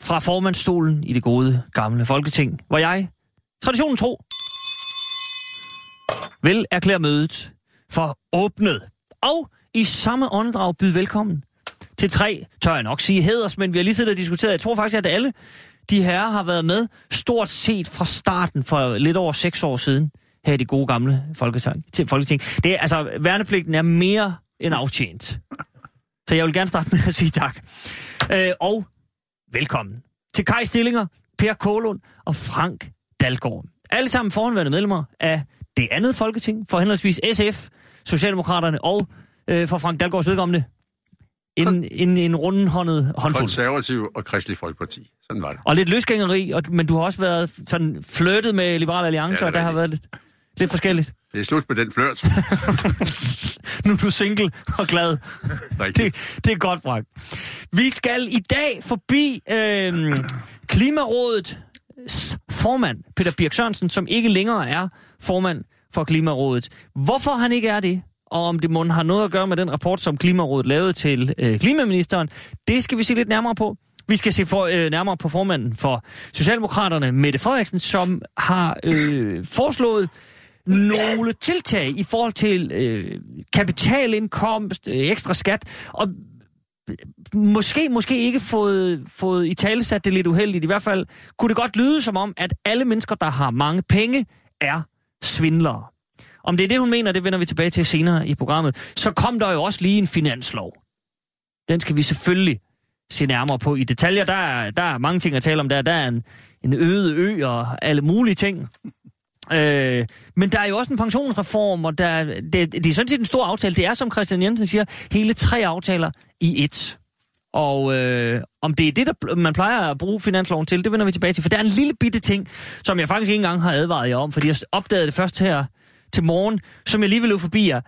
fra formandstolen i det gode gamle folketing, hvor jeg, traditionen tro, vil erklære mødet for åbnet. Og i samme åndedrag byde velkommen til tre, tør jeg nok sige, heders, men vi har lige siddet og diskuteret. Jeg tror faktisk, at alle de herrer har været med stort set fra starten for lidt over seks år siden her i det gode gamle folketing. Til folketing. Det er, altså, værnepligten er mere end aftjent. Så jeg vil gerne starte med at sige tak. Øh, og velkommen til Kai Stillinger, Per Kålund og Frank Dalgaard. Alle sammen forhåndværende medlemmer af det andet folketing, for henholdsvis SF, Socialdemokraterne og øh, for Frank Dalgaards vedkommende en, en, en rundhåndet håndfuld. Konservativ og Kristelig Folkeparti. Sådan var det. Og lidt løsgængeri, og, men du har også været sådan flirtet med Liberale Alliance, Ja, og der har været lidt, lidt forskelligt. Det er slut med den flørt. Nu er du single og glad. Det, det er godt, Frank. Vi skal i dag forbi øh, Klimarådets formand, Peter Birk Sørensen, som ikke længere er formand for Klimarådet. Hvorfor han ikke er det, og om det må har noget at gøre med den rapport, som Klimarådet lavede til øh, klimaministeren, det skal vi se lidt nærmere på. Vi skal se for, øh, nærmere på formanden for Socialdemokraterne, Mette Frederiksen, som har øh, foreslået nogle tiltag i forhold til øh, kapitalindkomst, øh, ekstra skat, og måske, måske ikke fået, fået i tale sat det lidt uheldigt. I hvert fald kunne det godt lyde som om, at alle mennesker, der har mange penge, er svindlere. Om det er det, hun mener, det vender vi tilbage til senere i programmet. Så kom der jo også lige en finanslov. Den skal vi selvfølgelig se nærmere på i detaljer. Der er, der er mange ting at tale om der. Der er en, en øde ø og alle mulige ting. Øh, men der er jo også en pensionsreform, og der, det, det er sådan set en stor aftale. Det er, som Christian Jensen siger, hele tre aftaler i et. Og øh, om det er det, der man plejer at bruge finansloven til, det vender vi tilbage til. For der er en lille bitte ting, som jeg faktisk ikke engang har advaret jer om, fordi jeg opdagede det først her til morgen, som jeg lige vil løbe forbi jer.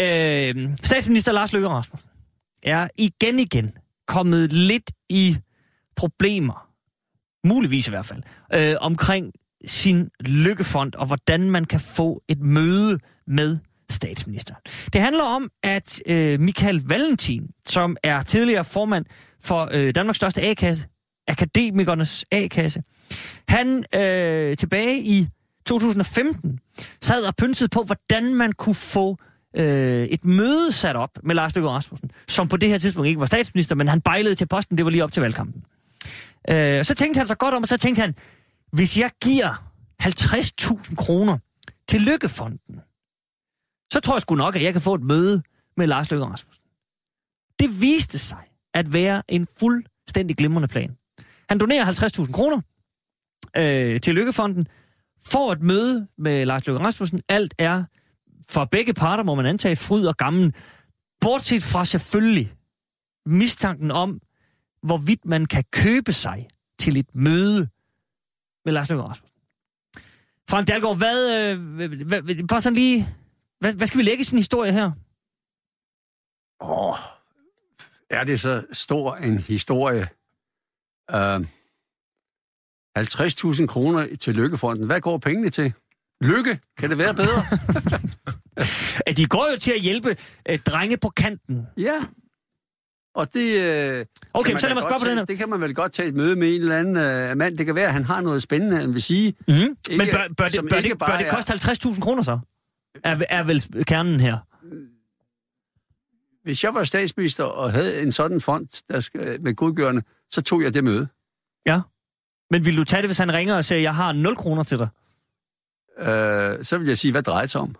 Øh, statsminister Lars Løkke Rasmussen er igen igen kommet lidt i problemer, muligvis i hvert fald, øh, omkring sin lykkefond, og hvordan man kan få et møde med statsministeren. Det handler om, at øh, Michael Valentin, som er tidligere formand for øh, Danmarks største A-kasse, Akademikernes A-kasse, han øh, tilbage i 2015 sad og pyntede på, hvordan man kunne få øh, et møde sat op med Lars Løkke Rasmussen, som på det her tidspunkt ikke var statsminister, men han bejlede til posten, det var lige op til valgkampen. Øh, så tænkte han så godt om, og så tænkte han, hvis jeg giver 50.000 kroner til Lykkefonden, så tror jeg sgu nok, at jeg kan få et møde med Lars Løkke Rasmussen. Det viste sig at være en fuldstændig glimrende plan. Han donerer 50.000 kroner øh, til Lykkefonden, får et møde med Lars Løkke Rasmussen. Alt er for begge parter, må man antage, fryd og gammel. Bortset fra selvfølgelig mistanken om, hvorvidt man kan købe sig til et møde med Lars Løkke Rasmussen. Frank Dahlgaard, hvad, øh, hvad, bare sådan lige, hvad, hvad skal vi lægge i en historie her? Åh, er det så stor en historie? Uh, 50.000 kroner til Lykkefonden. Hvad går pengene til? Lykke? Kan det være bedre? De går jo til at hjælpe øh, drenge på kanten. ja. Og det... Øh, Okay, så lad mig spørge på den her. Det kan man vel godt tage et møde med en eller anden øh, mand. Det kan være, at han har noget spændende, han vil sige. Mm-hmm. Ikke- Men bør, bør, det, bør, det, bør det koste 50.000 kroner så? Er, er vel kernen her. Hvis jeg var statsminister og havde en sådan fond der skal, med godgørende, så tog jeg det møde. Ja. Men vil du tage det, hvis han ringer og siger, jeg har 0 kroner til dig? Øh, så vil jeg sige, hvad drejer det sig om?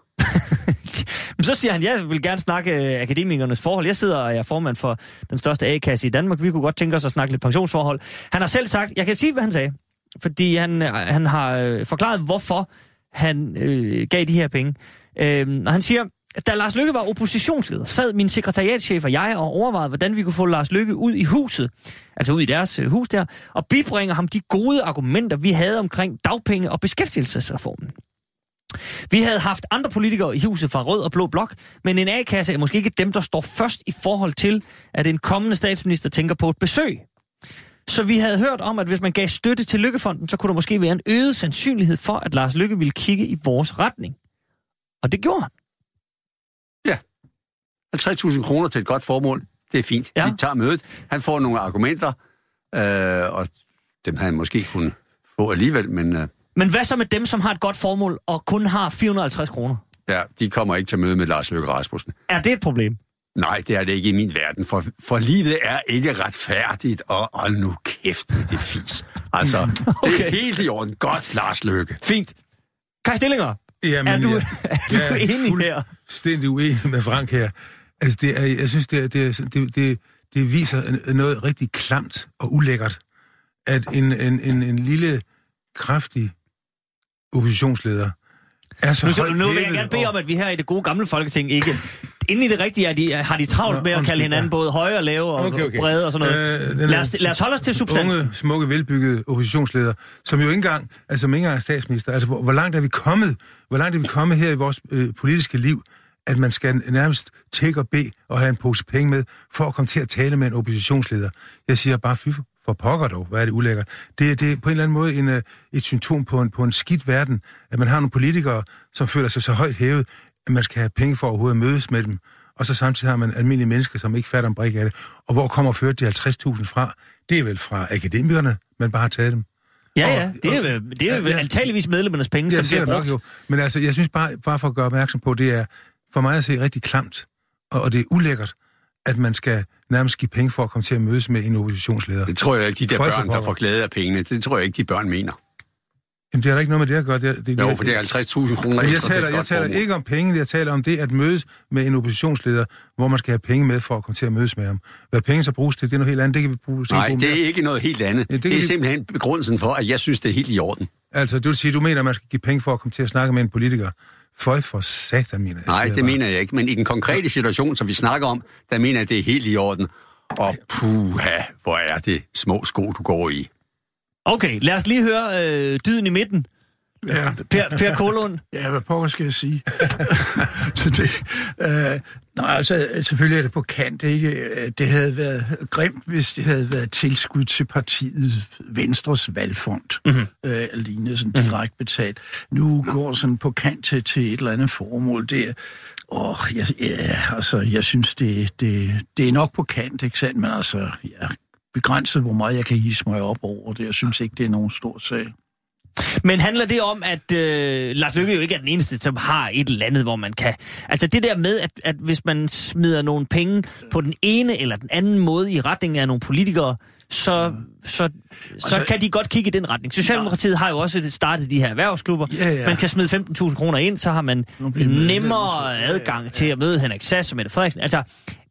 Men så siger han, jeg vil gerne snakke øh, akademikernes forhold. Jeg sidder og er formand for den største A-kasse i Danmark. Vi kunne godt tænke os at snakke lidt pensionsforhold. Han har selv sagt, jeg kan sige, hvad han sagde. Fordi han, øh, han har øh, forklaret, hvorfor han øh, gav de her penge. Øh, og han siger, da Lars Lykke var oppositionsleder, sad min sekretariatschef og jeg og overvejede, hvordan vi kunne få Lars Lykke ud i huset, altså ud i deres øh, hus der, og bibringe ham de gode argumenter, vi havde omkring dagpenge- og beskæftigelsesreformen. Vi havde haft andre politikere i huset fra Rød og Blå Blok, men en A-kasse er måske ikke dem, der står først i forhold til, at en kommende statsminister tænker på et besøg. Så vi havde hørt om, at hvis man gav støtte til Lykkefonden, så kunne der måske være en øget sandsynlighed for, at Lars Lykke ville kigge i vores retning. Og det gjorde han. 50.000 kroner til et godt formål, det er fint. Ja. Ja. Vi tager mødet. Han får nogle argumenter, øh, og dem havde han måske kunne få alligevel, men øh, Men hvad så med dem, som har et godt formål og kun har 450 kroner? ja, de kommer ikke til møde med Lars Løkke Rasmussen. Er det et problem? Nej, det er det ikke i min verden, for, for livet er ikke retfærdigt, og, og nu kæft med det fis. Altså, okay. det er helt i orden. Godt, Lars Løkke. Fint. Kai Stillinger, Jamen, er du, jeg, er du jeg er enig her? fuldstændig uenig med Frank her. Altså, det er, jeg synes, det, er, det, er, det, det, det viser noget rigtig klamt og ulækkert, at en, en, en, en lille, kraftig oppositionsleder er så Nu, så, nu vil jeg gerne bede om, at vi her i det gode gamle folketing ikke... Inden i det rigtige er de, har de travlt Nå, med at kalde hinanden ja. både høje og lave og Okay, okay. brede og sådan noget. Øh, lad, os, lad os holde os til substansen. unge, smukke, velbyggede oppositionsleder, som jo ikke engang, altså ikke engang er statsminister. Altså, hvor, hvor langt er vi kommet? Hvor langt er vi kommet her i vores øh, politiske liv, at man skal nærmest tække og bede og have en pose penge med, for at komme til at tale med en oppositionsleder? Jeg siger bare, fy for pokker dog, hvad er det ulækkert. Det, det er på en eller anden måde en, øh, et symptom på en, på en skidt verden, at man har nogle politikere, som føler sig så højt hævet, at man skal have penge for overhovedet at mødes med dem. Og så samtidig har man almindelige mennesker, som ikke fatter en brik af det. Og hvor kommer ført de 50.000 fra? Det er vel fra akademikerne, man bare har taget dem. Ja, Og- ja, det er, vel- det er Ja, vel ja. antageligvis medlemmernes penge, Det som er bliver brugt. nok jo. Men altså, jeg synes bare, bare for at gøre opmærksom på, det er for mig at se rigtig klamt, og, og det er ulækkert, at man skal nærmest give penge for at komme til at mødes med en oppositionsleder. Det tror jeg ikke, de der Folk børn, der får glæde af pengene, det tror jeg ikke, de børn mener. Jamen, det har da ikke noget med det at gøre. Det, er- det, Jo, for det er 50.000 kroner jeg taler, jeg taler ikke om penge, jeg taler om det at mødes med en oppositionsleder, hvor man skal have penge med for at komme til at mødes med ham. Hvad penge så bruges til, det er noget helt andet. Det kan vi bruge Nej, det mere. er ikke noget helt andet. Ja, det det, er vi- simpelthen begrundelsen for, at jeg synes, det er helt i orden. Altså, du vil sige, du mener, at man skal give penge for at komme til at snakke med en politiker. Føj for satan, mener jeg. Nej, det mener jeg ikke. Men i den konkrete situation, som vi snakker om, der mener jeg, det er helt i orden. Og puha, hvor er det små sko, du går i. Okay, lad os lige høre øh, dyden i midten. Ja, Per, per Kolund. ja hvad pokker skal jeg sige til det? Uh, nej, altså selvfølgelig er det på kant, ikke? Øh, Det havde været grimt, hvis det havde været tilskud til partiet Venstres valgfond, mm-hmm. uh, lignende sådan direkte betalt. Nu går sådan på kant til, til et eller andet formål der. Åh, jeg, ja, altså, jeg synes, det, det, det er nok på kant, ikke sandt? Men altså, ja, begrænset, hvor meget jeg kan hisse mig op over det. Jeg synes ikke, det er nogen stor sag. Men handler det om, at øh, Lars Lykke jo ikke er den eneste, som har et eller andet, hvor man kan... Altså det der med, at, at hvis man smider nogle penge på den ene eller den anden måde i retning af nogle politikere, så, så, så Altså- kan de godt kigge i den retning. Socialdemokratiet har jo også startet de her erhvervsklubber. Ja, ja. Man kan smide 15.000 kroner ind, så har man nemmere så- ja, ja, adgang til at møde Henrik Sass og Mette Frederiksen. Altså,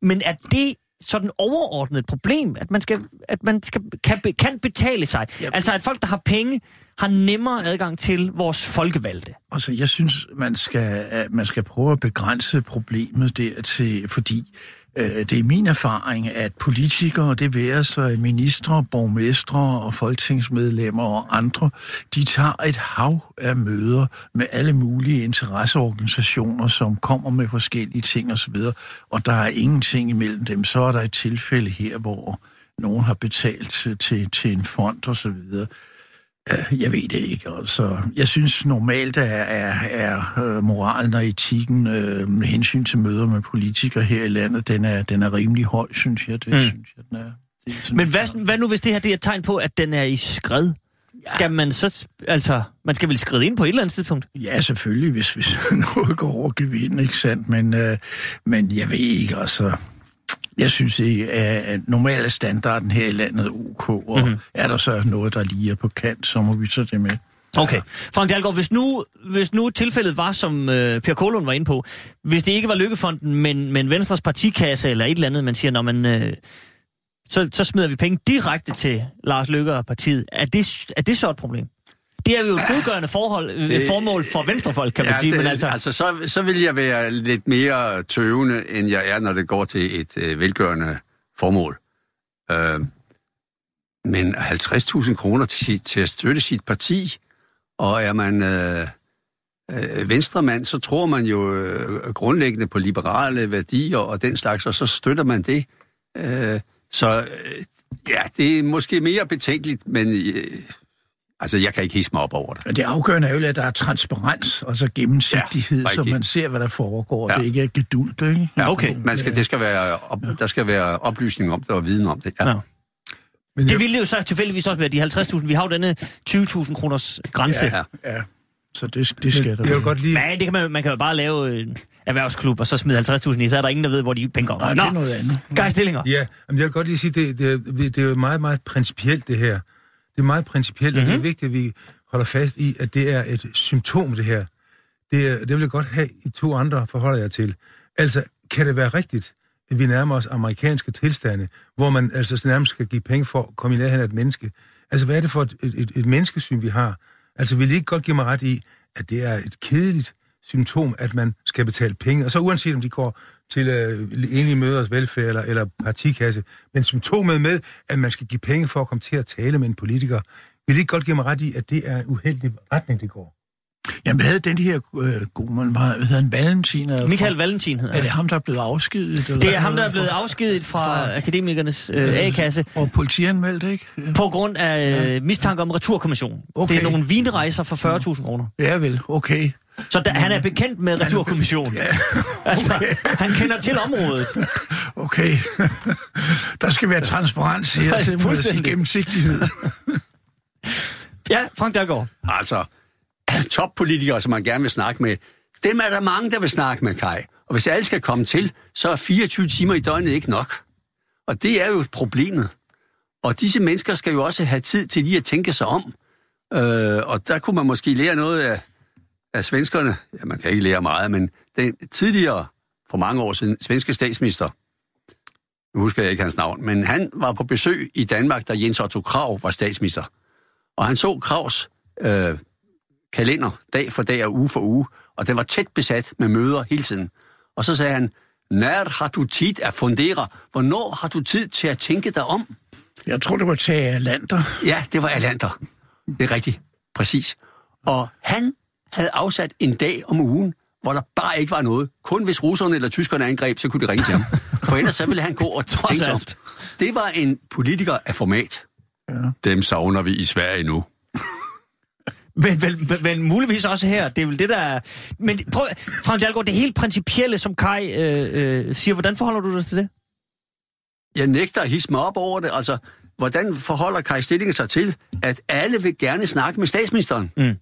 men er det sådan overordnet problem, at man, skal, at man skal, kan, kan betale sig? Ja. Altså at folk, der har penge, har nemmere adgang til vores folkevalgte. Altså, jeg synes, man skal, at man skal prøve at begrænse problemet der til, fordi øh, det er min erfaring, at politikere, det værer sig ministre, borgmestre og folketingsmedlemmer og andre, de tager et hav af møder med alle mulige interesseorganisationer, som kommer med forskellige ting osv., og der er ingenting imellem dem. Så er der et tilfælde her, hvor nogen har betalt til, til, en fond osv., jeg ved det ikke. Altså, jeg synes normalt er, er, er øh, moralen og etikken øh, med hensyn til møder med politikere her i landet, den er, den er rimelig høj, synes jeg. Det Mm. synes jeg, den er. Det er sådan, Men hvad, hvad nu, hvis det her det er et tegn på, at den er i skred? Skal man så... Altså, man skal vel skride ind på et eller andet tidspunkt? Ja, selvfølgelig, hvis, hvis noget går over gevind, ikke sandt? Men, øh, men jeg ved ikke, altså... Jeg synes ikke, at normalt er standarden her i landet OK, og Mhm. mm-hmm. er der så noget, der lige er på kant, så må vi så det med. Okay. Frank Dahlgaard, hvis nu, hvis nu tilfældet var, som øh, Per Kolund var inde på, hvis det ikke var Lykkefonden, men, men Venstres partikasse eller et eller andet, man siger, når man... Øh, så, så smider vi penge direkte til Lars Lykke og partiet. Er det, er det så et problem? Det er jo et godgørende forhold, det, Det- formål for venstrefolk, kan man Ja, sige. det, Men altså, altså så, så vil jeg være lidt mere tøvende, end jeg er, når det går til et øh, velgørende formål. Øh, men 50.000 kroner til, sit- til at støtte sit parti, og er man øh, øh, venstremand, så tror man jo øh, grundlæggende på liberale værdier og den slags, og så støtter man det. Øh, så øh, ja, det er måske mere betænkeligt, men øh, altså, jeg kan ikke hisse mig op over det. Men det afgørende er jo, at der er transparens, og så gennemsigtighed, Ja, så man ser, hvad der foregår, Ja. ja. det ikke er gedult, ikke? Ja, Okay. Man skal, det skal være op, der skal være oplysning om det og viden om det. Ja. Ja. Men det jeg, ville jo så tilfældigvis også være de 50.000. Vi har jo denne 20.000 kroners grænse. Ja, ja. Ja, så det, det skal der. jeg vil godt lige... Nej, det kan man, man kan jo bare lave en erhvervsklub, og så smide 50.000 i, så er der ingen, der ved, hvor de penge kommer. Nej, det er noget andet. Guy Stillinger. Ja, men jeg vil godt lige sige, det, det, det er jo meget, meget principielt, det her. Det er meget principielt, mm-hmm. og det er vigtigt, at vi holder fast i, at det er et symptom, det her. Det, er, det vil jeg godt have i to andre forholder jeg til. Altså, kan det være rigtigt, at vi nærmer os amerikanske tilstande, hvor man altså nærmest skal give penge for at komme i nærheden af et menneske? Altså, hvad er det for et, et, et, et menneskesyn, vi har? Altså, vil I ikke godt give mig ret i, at det er et kedeligt symptom, at man skal betale penge, og så uanset om de går til øh, enlige møders velfærd eller, eller partikasse, men symptomet med, at man skal give penge for at komme til at tale med en politiker, vil I ikke godt give mig ret i, at det er en uheldig retning, det går? Jamen, hvad havde den her øh, god man, hvad hedder han, Valentin? Er, Michael Valentin hedder Er det han. ham, der er blevet afskediget? Eller Det er ham, der er blevet afskediget fra akademikernes øh, A-kasse Og politianmeldt, ikke? på grund af øh, mistanke om returkommission. Okay. Det er nogle vinerejser for 40.000 kroner. Ja, vel, okay. Så der, han er bekendt med returkommissionen. Ja, Altså, han kender til området. okay. der skal være transparens her, det må jeg sige fuldstændig. gennemsigtighed. Ja, Frank Dalgaard. Altså, toppolitikere, som man gerne vil snakke med, dem er der mange, der vil snakke med, Kai. Og hvis alle skal komme til, så er 24 timer i døgnet ikke nok. Og det er jo problemet. Og disse mennesker skal jo også have tid til lige at tænke sig om. Øh, og der kunne man måske lære noget af, af svenskerne. Ja, man kan ikke lære meget, men den tidligere, for mange år siden, svenske statsminister, nu husker jeg ikke hans navn, men han var på besøg i Danmark, da Jens Otto Krav var statsminister. Og han så Kravs øh, kalender dag for dag og uge for uge, og den var tæt besat med møder hele tiden. Og så sagde han, når har du tid at fundere? Hvornår har du tid til at tænke dig om? Jeg tror, det var Tage Lander. Ja, det var Alander. Det er rigtigt. Præcis. Og han havde afsat en dag om ugen, hvor der bare ikke var noget. Kun hvis russerne eller tyskerne angreb, så kunne de ringe til ham. For ellers så ville han gå og tænke sig om. Det var en politiker af format. Ja. Dem savner vi i Sverige nu. Men, vel, men, men muligvis også her. Det er vel det, der er... Men prøv, Frank Dalgaard, det helt principielle, som Kai øh, øh, siger, hvordan forholder du dig til det? jeg nægter at hisse mig op over det. Altså, hvordan forholder Kai Stilling sig til, at alle vil gerne snakke med statsministeren? Mm.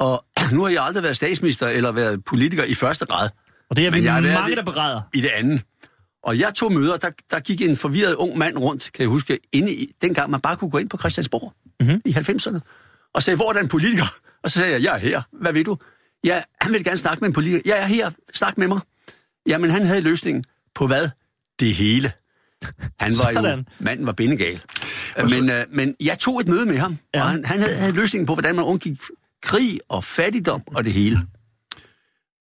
Og nu har jeg aldrig været statsminister eller været politiker i første grad, Og det er vi jeg mange, der begræder. i det andet. Og jeg tog møder, der, der gik en forvirret ung mand rundt, kan jeg huske, inde i, dengang man bare kunne gå ind på Christiansborg mm-hmm. i 90'erne, og sagde, hvor er der en politiker? Og så sagde jeg, jeg er her. Hvad vil du? Ja, han ville gerne snakke med en politiker. Jeg er her. Snak med mig. Jamen, han havde løsningen på hvad? Det hele. Han var jo, Sådan. manden var bindegal. Men, øh, men jeg tog et møde med ham, ja. og han, han havde, havde løsningen på, hvordan man undgik krig og fattigdom og det hele.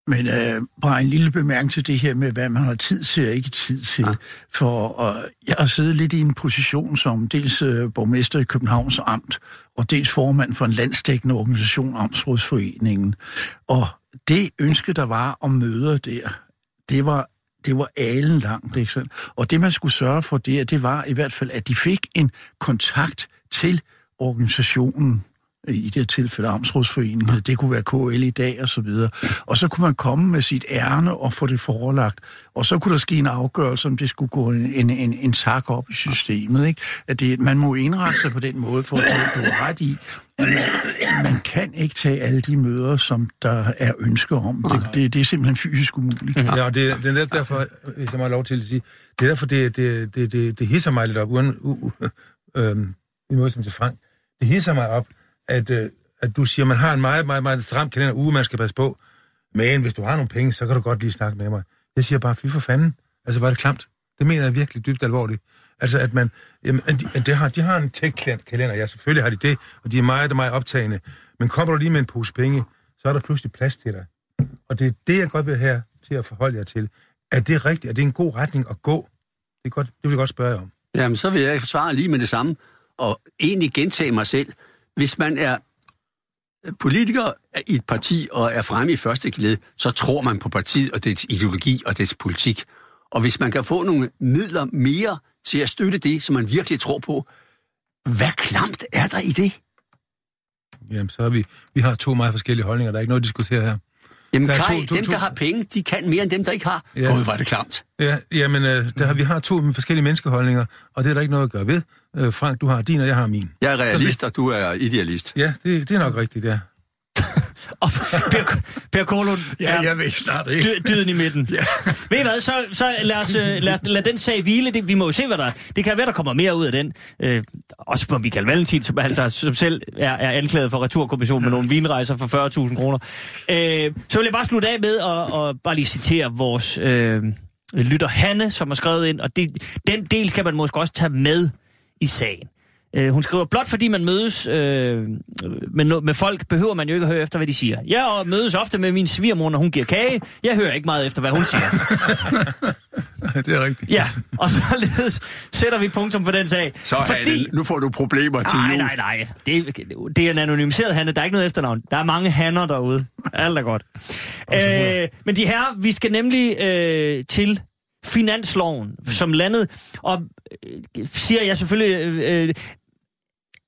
Men øh, bare en lille bemærkning til det her med, hvad man har tid til og ikke tid til. Ja. For øh, jeg har siddet lidt i en position som dels øh, borgmester i Københavns Amt, og dels formand for en landsdækkende organisation, Amtsrådsforeningen. Og det ønske, der var om møder der, det var det var alen langt. Ikke sandt? Og det, man skulle sørge for der, det var i hvert fald, at de fik en kontakt til organisationen, i det her tilfælde Amtsrådsforeningen, det kunne være KL i dag og så videre. Og så kunne man komme med sit ærne og få det forelagt. Og så kunne der ske en afgørelse, om det skulle gå en, en, en, en tak op i systemet. Ikke? At det, man må indrette sig på den måde, for at du ret i, man, kan ikke tage alle de møder, som der er ønske om. Det, det, det er simpelthen fysisk umuligt. Ja, og det, det er netop derfor, hvis jeg må have lov til at sige, det er derfor, det, det, det, det, det hisser mig lidt op, uden, u, u, øhm, i modsætning til Frank. Det hisser mig op, at, øh, at du siger, man har en meget, meget, meget stram kalender uge, man skal passe på. Men hvis du har nogle penge, så kan du godt lige snakke med mig. Jeg siger bare, fy for fanden. Altså, var det klamt? Det mener jeg virkelig dybt alvorligt. Altså, at man... Jamen, de, de, har, de har en tech-kalender, ja, selvfølgelig har de det, og de er meget, meget optagende. Men kommer du lige med en pose penge, så er der pludselig plads til dig. Og det er det, jeg godt vil have til at forholde jer til. Er det rigtigt? Er det en god retning at gå? Det, er godt, det vil jeg godt spørge jer om. Jamen, så vil jeg forsvare lige med det samme, og egentlig gentage mig selv. Hvis man er øh, politiker i et parti og er fremme i første glæde, så tror man på partiet og dets ideologi og dets politik. Og hvis man kan få nogle midler mere til at støtte det, som man virkelig tror på, hvad klamt er der i det? Jamen, så har vi, vi har to meget forskellige holdninger. Der er ikke noget at diskutere her. Jamen, Der er Kai, to- dem, to- der har penge, de kan mere end dem, der ikke har. Ja. Ja. Gud, var det klamt. Ja, jamen, øh, der, har- vi har to forskellige menneskeholdninger, og det er der ikke noget at gøre ved. Øh, Frank, du har din, og jeg har min. Jeg er realist, og du er idealist. Ja, det, det er nok rigtigt, ja. Og Per, per Kolund, Ja, jeg ved snart ikke. dy- dyden i midten. Ja. Ved I hvad, så, så lad, os, øh, lad, os, lad den sag hvile. Det, vi må jo se, hvad der Det kan være, der kommer mere ud af den. Øh, også på Michael Valentin, som, altså, som selv er, er anklaget for returkommission med nogle vinrejser for 40.000 kroner. Øh, så vil jeg bare slutte af med at, at bare lige citere vores øh, lytter Hanne, som har skrevet ind, og det, den del skal man måske også tage med i sagen. Øh, hun skriver, blot fordi man mødes øh, med, med folk, behøver man jo ikke at høre efter, hvad de siger. Jeg og mødes ofte med min svigermor, når hun giver kage. Jeg hører ikke meget efter, hvad hun siger. det er rigtigt. Ja, og således sætter vi punktum for den sag. Så Hanne, nu får du problemer til Nej, jul. nej, nej. Det, det er en anonymiseret Hanne. Der er ikke noget efternavn. Der er mange Hanner derude. Alt er godt. Øh, men de her, vi skal nemlig øh, til finansloven, som landet, og øh, siger jeg selvfølgelig... Øh, øh,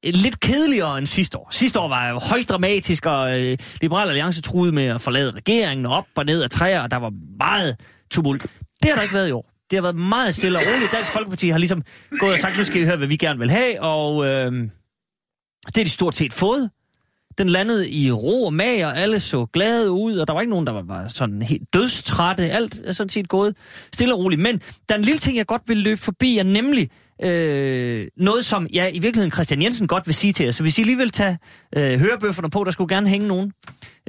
lidt kedeligere end sidste år. Sidste år var jo højt dramatisk, og øh, Liberal Alliance truede med at forlade regeringen op og ned af træer, og der var meget tumult. Det har der ikke været i år. Det har været meget stille og roligt. Dansk Folkeparti har ligesom gået og sagt, nu skal I høre, hvad vi gerne vil have, og øh, det er de stort set fået. Den landede i ro og mag, og alle så glade ud, og der var ikke nogen, der var, var sådan helt dødstrætte. Alt er sådan set gået stille og roligt. Men der er en lille ting, jeg godt vil løbe forbi, er nemlig øh, noget, som ja, i virkeligheden Christian Jensen godt vil sige til jer. Så hvis I lige vil tage øh, hørebøfferne på, der skulle gerne hænge nogen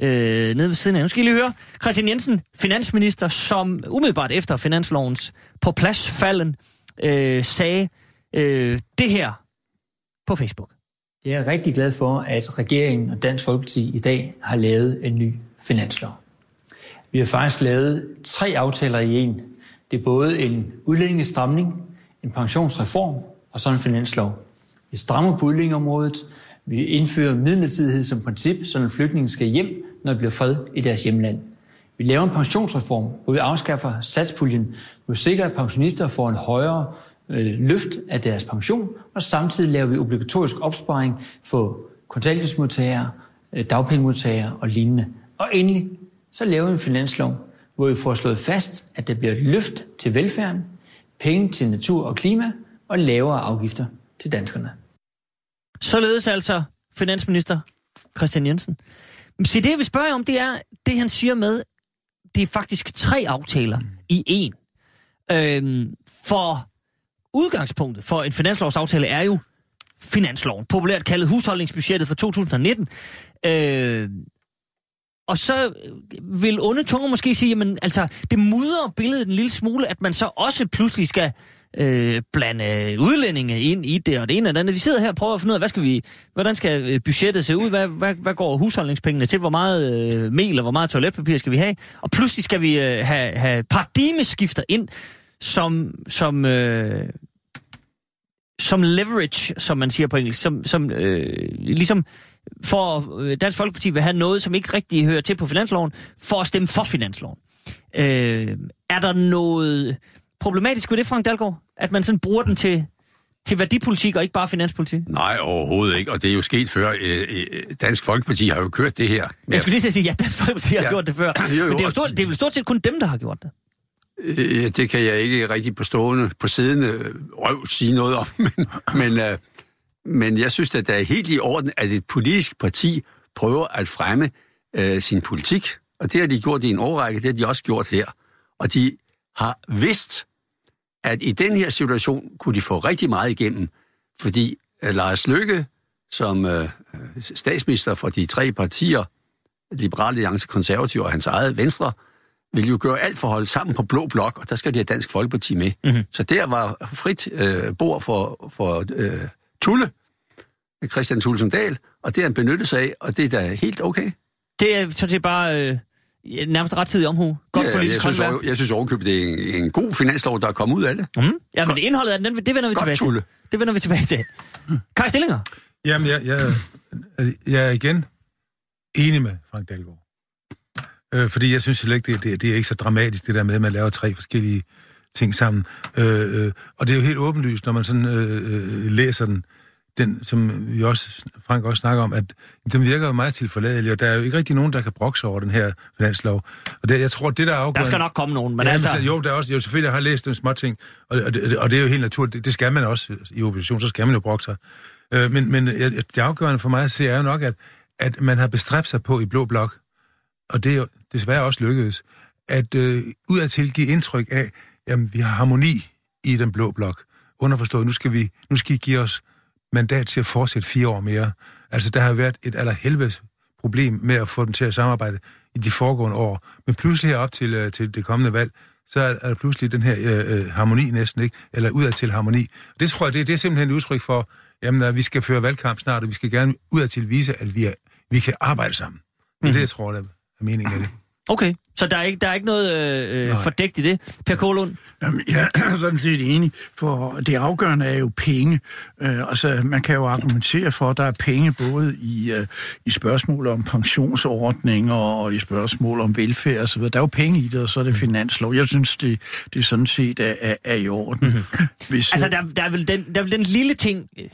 øh, nede ved siden af. Nu skal I lige høre. Christian Jensen, finansminister, som umiddelbart efter finanslovens på plads falden, øh, sagde øh, det her på Facebook. Jeg er rigtig glad for, at regeringen og Dansk Folkeparti i dag har lavet en ny finanslov. Vi har faktisk lavet tre aftaler i en. Det er både en udlændingestramning, en pensionsreform og så en finanslov. Vi strammer på udlændingeområdet. Vi indfører midlertidighed som princip, så en flygtning skal hjem, når de bliver fred i deres hjemland. Vi laver en pensionsreform, hvor vi afskaffer satspuljen, hvor vi sikrer, at pensionister får en højere øh, løft af deres pension, og samtidig laver vi obligatorisk opsparing for kontanthjælpsmodtagere, øh, dagpengemodtagere og lignende. Og endelig, så laver vi en finanslov, hvor vi får slået fast, at der bliver et løft til velfærden, penge til natur og klima og lavere afgifter til danskerne. Således altså finansminister Christian Jensen. Men se, det vi spørger om, det er det, han siger med, det er faktisk tre aftaler i en. Øhm, for udgangspunktet for en finanslovsaftale er jo finansloven, populært kaldet husholdningsbudgettet for 2019. Øh, og så vil onde tunger måske sige, jamen altså, det mudrer billedet en lille smule, at man så også pludselig skal øh, blande udlændinge ind i det og det ene og det andet. Vi sidder her og prøver at finde ud af, hvad skal vi, hvordan skal øh, budgettet se ud? Hvad, hvad, hvad går husholdningspengene til? Hvor meget øh, mel og hvor meget toiletpapir skal vi have? Og pludselig skal vi øh, have, have paradigmeskifter ind, som, som, øh, som leverage, som man siger på engelsk, som, som øh, ligesom for øh, Dansk Folkeparti vil have noget, som ikke rigtig hører til på finansloven, for at stemme for finansloven. Øh, er der noget problematisk ved det, Frank Dalgaard? At man sådan bruger den til, til værdipolitik og ikke bare finanspolitik? Nej, overhovedet ikke, og det er jo sket før. Øh, øh, Dansk Folkeparti har jo kørt det her. Jeg skulle lige sige, ja, Dansk Folkeparti har ja. Gjort det før. Jo, jo, Men det er, jo stort, det er vel stort set kun dem, der har gjort det. Øh, det kan jeg ikke rigtig på stående, på siddende røv sige noget om, men, men, øh, men jeg synes, at det er helt i orden, at et politisk parti prøver at fremme øh, sin politik, og det har de gjort i en årrække, det har de også gjort her. Og de har vidst, at i den her situation kunne de få rigtig meget igennem, fordi øh, Lars Løkke, som øh, statsminister for de tre partier, Liberale Alliance, Konservative og hans eget Venstre, vil jo gøre alt for at holde sammen på blå blok, og der skal de have Dansk Folkeparti med. Mm-hmm. Så der var frit øh, bord for, for øh, Tulle. Christian Thulesen Dahl, og det har han benyttet sig af, og det er da helt okay. Det er så det er bare øh, nærmest rettidig omhu. Godt Ja, politisk jeg synes, håndværk. jeg synes overkøbet, det er en, en god finanslov, der er kommet ud af det. Mm. Ja, men indholdet af den, det vender vi Godt, tilbage Tulle. til. Det vender vi tilbage til. Kai Stillinger. Jamen, jeg, jeg, jeg er igen enig med Frank Dahlgaard. Øh, fordi jeg synes heller ikke, det, det, det er ikke så dramatisk, det der med, at man laver tre forskellige ting sammen. Øh, øh, og det er jo helt åbenlyst, når man sådan øh, øh, læser den, den, som vi også, Frank også snakker om, at den virker jo meget tilforladelig, og der er jo ikke rigtig nogen, der kan brokse over den her finanslov. Og det, jeg tror, det der er afgørende... Der skal nok komme nogen, men ja, altså... Men, jo, der er også, jo, selvfølgelig jeg har læst nogle små ting, og, og, det, og det er jo helt naturligt. Det, det skal man også i opposition, så skal man jo brokke sig. Øh, men men jeg- det afgørende for mig at se er jo nok, at, at man har bestræbt sig på i Blå Blok, og det er jo desværre også lykkedes, at øh, udadtil give indtryk af, jamen vi har harmoni i den Blå Blok. Underforstået, nu skal, vi, nu skal I give os mandat til at fortsætte fire år mere. Altså, der har været et allerhelvedes problem med at få dem til at samarbejde i de foregående år. Men pludselig herop til, øh, til det kommende valg, så er er der pludselig den her øh, øh, harmoni næsten, ikke? Eller udadtil harmoni. Det tror jeg, det, det er simpelthen et udtryk for, jamen, at vi skal føre valgkamp snart, og vi skal gerne udadtil vise, at vi, er, vi kan arbejde sammen. Det er det, jeg tror, der er meningen af det. Okay, så der er ikke, der er ikke noget øh, Nej. fordækt i det. Per Kolund, Jamen, jeg er sådan set enig, for det afgørende er jo penge. Øh, altså, man kan jo argumentere for, at der er penge både i, øh, i spørgsmål om pensionsordninger og i spørgsmål om velfærd osv. Der er jo penge i det, og så er det finanslov. Jeg synes, det, det sådan set er, er, er i orden. Mm-hmm. Hvis, altså der, der, er vel den, der er vel den lille ting, øh,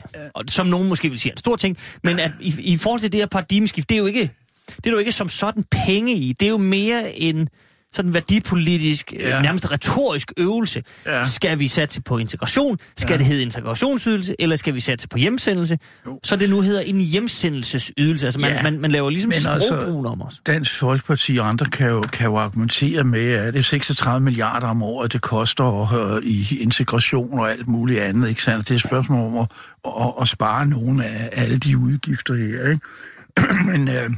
som nogen måske vil sige en stor ting, men at i, i forhold til det her paradigmeskift, det er jo ikke, det er jo ikke som sådan penge i. Det er jo mere en sådan værdipolitisk, ja. Ja. nærmest retorisk øvelse. Ja. Skal vi satse på integration? Skal ja. det hedde integrationsydelse? Eller skal vi satse på hjemsendelse? Jo. Så det nu hedder en hjemsendelsesydelse. Altså man, Ja. man, man laver ligesom Men altså- sprogbrugen om os. Dansk Folkeparti og andre kan jo, kan jo argumentere med, at det er 36 milliarder om året, det koster øh, i integration og alt muligt andet. Ikke sandt? Det er et spørgsmål om at, at, at spare nogle af alle de udgifter her. Ikke? Men øh,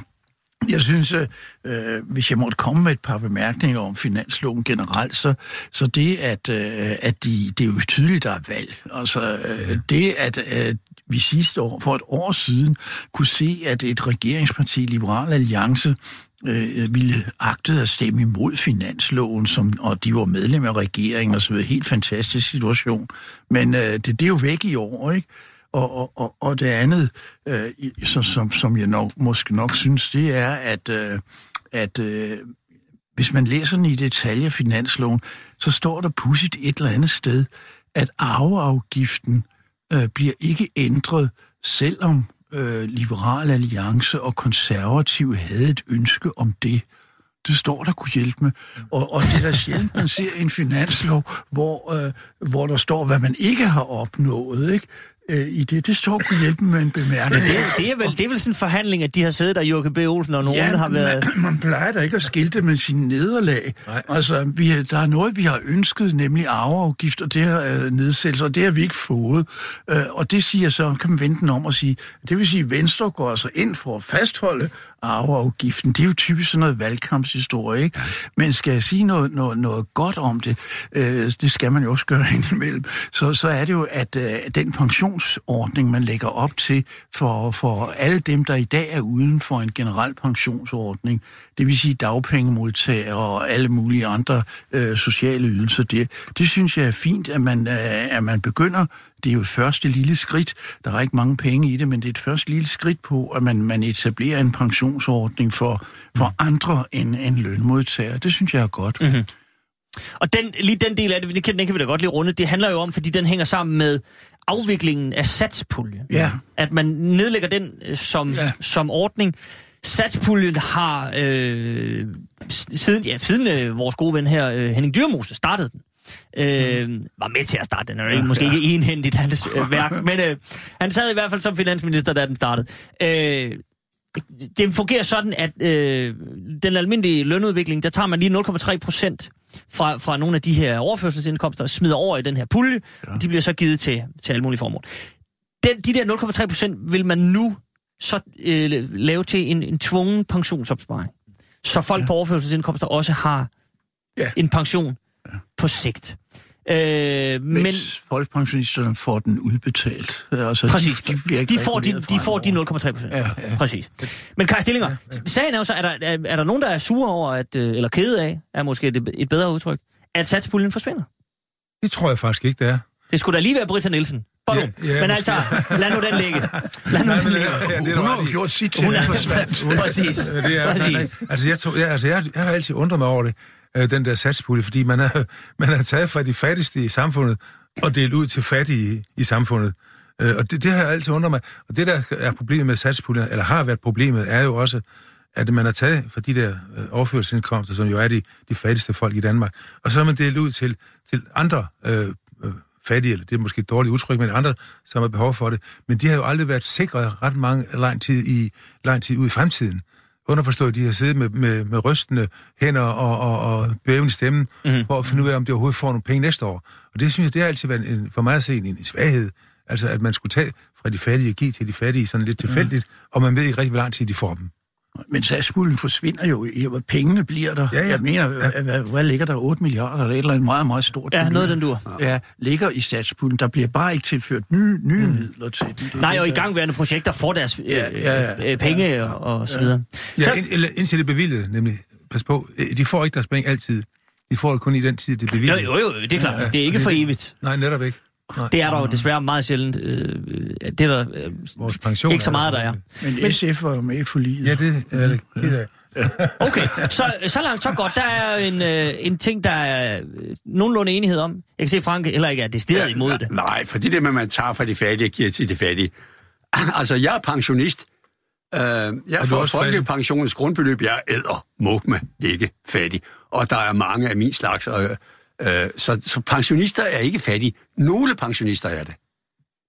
jeg synes, øh, øh, hvis jeg måtte komme med et par bemærkninger om finansloven generelt, så, så det, at, øh, at de, det er jo tydeligt, der er valg. Altså, øh, det, at øh, vi sidste år, for et år siden, kunne se, at et regeringsparti, Liberal Alliance, øh, ville agtet at stemme imod finansloven, som, og de var medlem af regeringen og så videre. Helt fantastisk situation. Men øh, det, det er jo væk i år, ikke? Og, og, og, og det andet, øh, som, så, som, som jeg nok, måske nok synes, det er, at, øh, at øh, hvis man læser den i detaljer finansloven, så står der pudsigt et eller andet sted, at arveafgiften øh, bliver ikke ændret, selvom øh, Liberal Alliance og Konservative havde et ønske om det. Det står der kunne hjælpe med. Og, og det er sjældent, man ser en finanslov, hvor, øh, hvor der står, hvad man ikke har opnået. Ikke? Øh, I det, det står kunne hjælpe med en bemærkning. Det, er- det, er vel, det er vel sådan en forhandling, at de har siddet der, Joachim B. Olsen og nogen Ja, har været... man, man plejer da ikke at skilte med sine nederlag. Nej. Altså, vi, der er noget, vi har ønsket, nemlig arveafgift, og det her øh, nedsættelse, og det har vi ikke fået. Øh, og det siger så, kan man vente den om og sige, det vil sige, at Venstre går altså ind for at fastholde arveafgiften. Det er jo typisk sådan noget valgkampshistorie, ikke? Men skal jeg sige noget, noget, noget godt om det, øh, det skal man jo også gøre indimellem, så, så er det jo, at øh, den pensionsordning, man lægger op til for, for alle dem, der i dag er uden for en generel pensionsordning, det vil sige dagpengemodtagere og alle mulige andre øh, sociale ydelser, det, det synes jeg er fint, at man, øh, at man begynder det er jo et første lille skridt. Der er ikke mange penge i det, men det er et første lille skridt på, at man, man etablerer en pensionsordning for, for andre end, end lønmodtagere. Det synes jeg er godt. Mm-hmm. Og den, lige den del af det, den kan, den kan vi da godt lige runde, det handler jo om, fordi den hænger sammen med afviklingen af satspuljen. Ja. At man nedlægger den øh, som. Ja. som ordning. Satspuljen har øh, siden, ja, siden øh, vores gode ven her, øh, Henning Dyrmose, startede den. Øh, var med til at starte den, er ja, måske ja. ikke enhændigt hans øh, værk, men øh, han sad i hvert fald som finansminister, da den startede. Øh, det fungerer sådan, at øh, den almindelige lønudvikling, der tager man lige 0,3 procent fra, fra nogle af de her overførselsindkomster og smider over i den her pulje, ja. og de bliver så givet til, til alle mulige formål. Den, de der 0,3 procent vil man nu så øh, lave til en, en tvungen pensionsopsparing. Så folk ja. på overførselsindkomster også har Ja. en pension ja. på sigt. Øh, men Mens folkepensionisterne får den udbetalt. Altså, præcis, De, de, bliver de får de, de, får de fremover. 0,3 procent. Ja, ja. Præcis. Men Kaj Stillinger, ja, ja. sagen er jo så, er der, er, er der nogen, der er sure over, at, øh, eller kede af, er måske et, et bedre udtryk, at satspuljen forsvinder? Det tror jeg faktisk ikke, det er. Det skulle da lige være Britta Nielsen. Bum. Ja, ja, Men måske. altså, lad nu den ligge. Lad nu den ligge. Ja, det er Hun har gjort sit til, Hun er, forsvandt. præcis. Ja, det er, præcis. altså, jeg, tror, jeg, altså jeg, jeg har altid undret mig over det, øh, den der satspulje, fordi man er, man er taget fra de fattigste i samfundet og delt ud til fattige i samfundet. Øh, og det, det har jeg altid undret mig. Og det, der er problemet med satspuljen, eller har været problemet, er jo også, at man har taget fra de der øh, overførselsindkomster, som jo er de, de fattigste folk i Danmark, og så har man delt ud til, til andre øh, fattige, eller det er måske et dårligt udtryk, men andre, som har behov for det. Men de har jo aldrig været sikret ret mange lang tid, i, lang tid ud i fremtiden. Underforstået, de har siddet med, med, med rystende hænder og, og, og bævende stemme, mm. for at finde ud af, om de overhovedet får nogle penge næste år. Og det synes jeg, det har altid været en, for mig at se en, en svaghed. Altså, at man skulle tage fra de fattige og give til de fattige sådan lidt tilfældigt, mm. og man ved ikke rigtig, hvor lang tid de får dem. Men satspuljen forsvinder jo. hvor Pengene bliver der. Ja, ja. Jeg mener, ja. hvad, hvad ligger der? 8 milliarder eller et eller andet meget, meget stort. Ja, beløb. noget af den dur. Ja, ligger i satspuljen. Der bliver bare ikke tilført nye, nye mm. midler til. Det Nej, og i gangværende projekter får deres øh, Ja, ja, ja. øh, penge og, og så videre. Ja, Så, ind, eller indtil det er bevilget, nemlig. Pas på, øh, de får ikke deres penge altid. De får det kun i den tid, det er jo, bevilget. jo, jo, det er klart. Det er ikke for evigt. Nej, netop ikke. Nej. Det er der jo desværre meget sjældent. Øh, det er der øh, Vores pension ikke så meget, der er. Men SF var jo med i forliget. Ja, det er det ked af. Okay, så, så langt, så godt. Der er en, øh, en ting, der er øh, nogenlunde enighed om. Jeg kan se, at Frank heller ikke er decideret imod det. Nej, for det der med, at man tager fra de fattige og giver til de fattige. altså, jeg er pensionist. Uh, jeg er får folkepensionens grundbeløb. Jeg æder mug med ikke fattig. Og der er mange af min slags. Og, uh, så, så pensionister er ikke fattige. Nogle pensionister er det.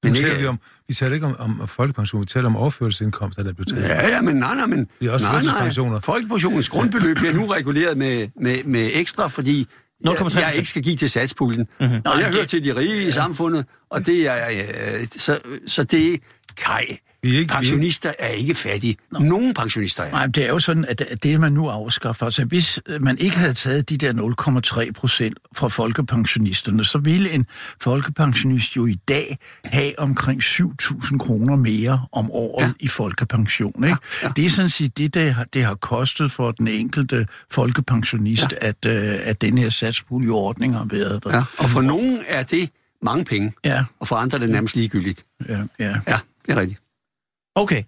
Nu Men taler ikke- vi om, vi taler ikke om, om folkepension, vi taler om overførselsindkomster, der blev taget. Ja, ja, men nej, nej, men... Det er også nej, nej. Folkepensionens grundbeløb bliver nu reguleret med, med, med ekstra, fordi jeg, 0,3%. jeg ikke skal give til satspuljen. Mm-hmm. Og jeg hører til de rige i samfundet, og det er... Øh, så, så det er... Kaj, Vi er ikke- pensionister er ikke fattige. Nogle pensionister er. Nej, det er jo sådan, at det man nu afskaffer, altså hvis man ikke havde taget de der 0,3 procent fra folkepensionisterne, så ville en folkepensionist jo i dag have omkring 7.000 kroner mere om året ja. i folkepension. Ikke? Ja, ja. Det er sådan set det, det har, det har kostet for den enkelte folkepensionist, ja. at, øh, at den her satspuljeordning har været der. Ja. Og for nogen er det mange penge, Ja, og for andre er det nærmest ligegyldigt. ja, ja. Ja, det er rigtigt. Okay.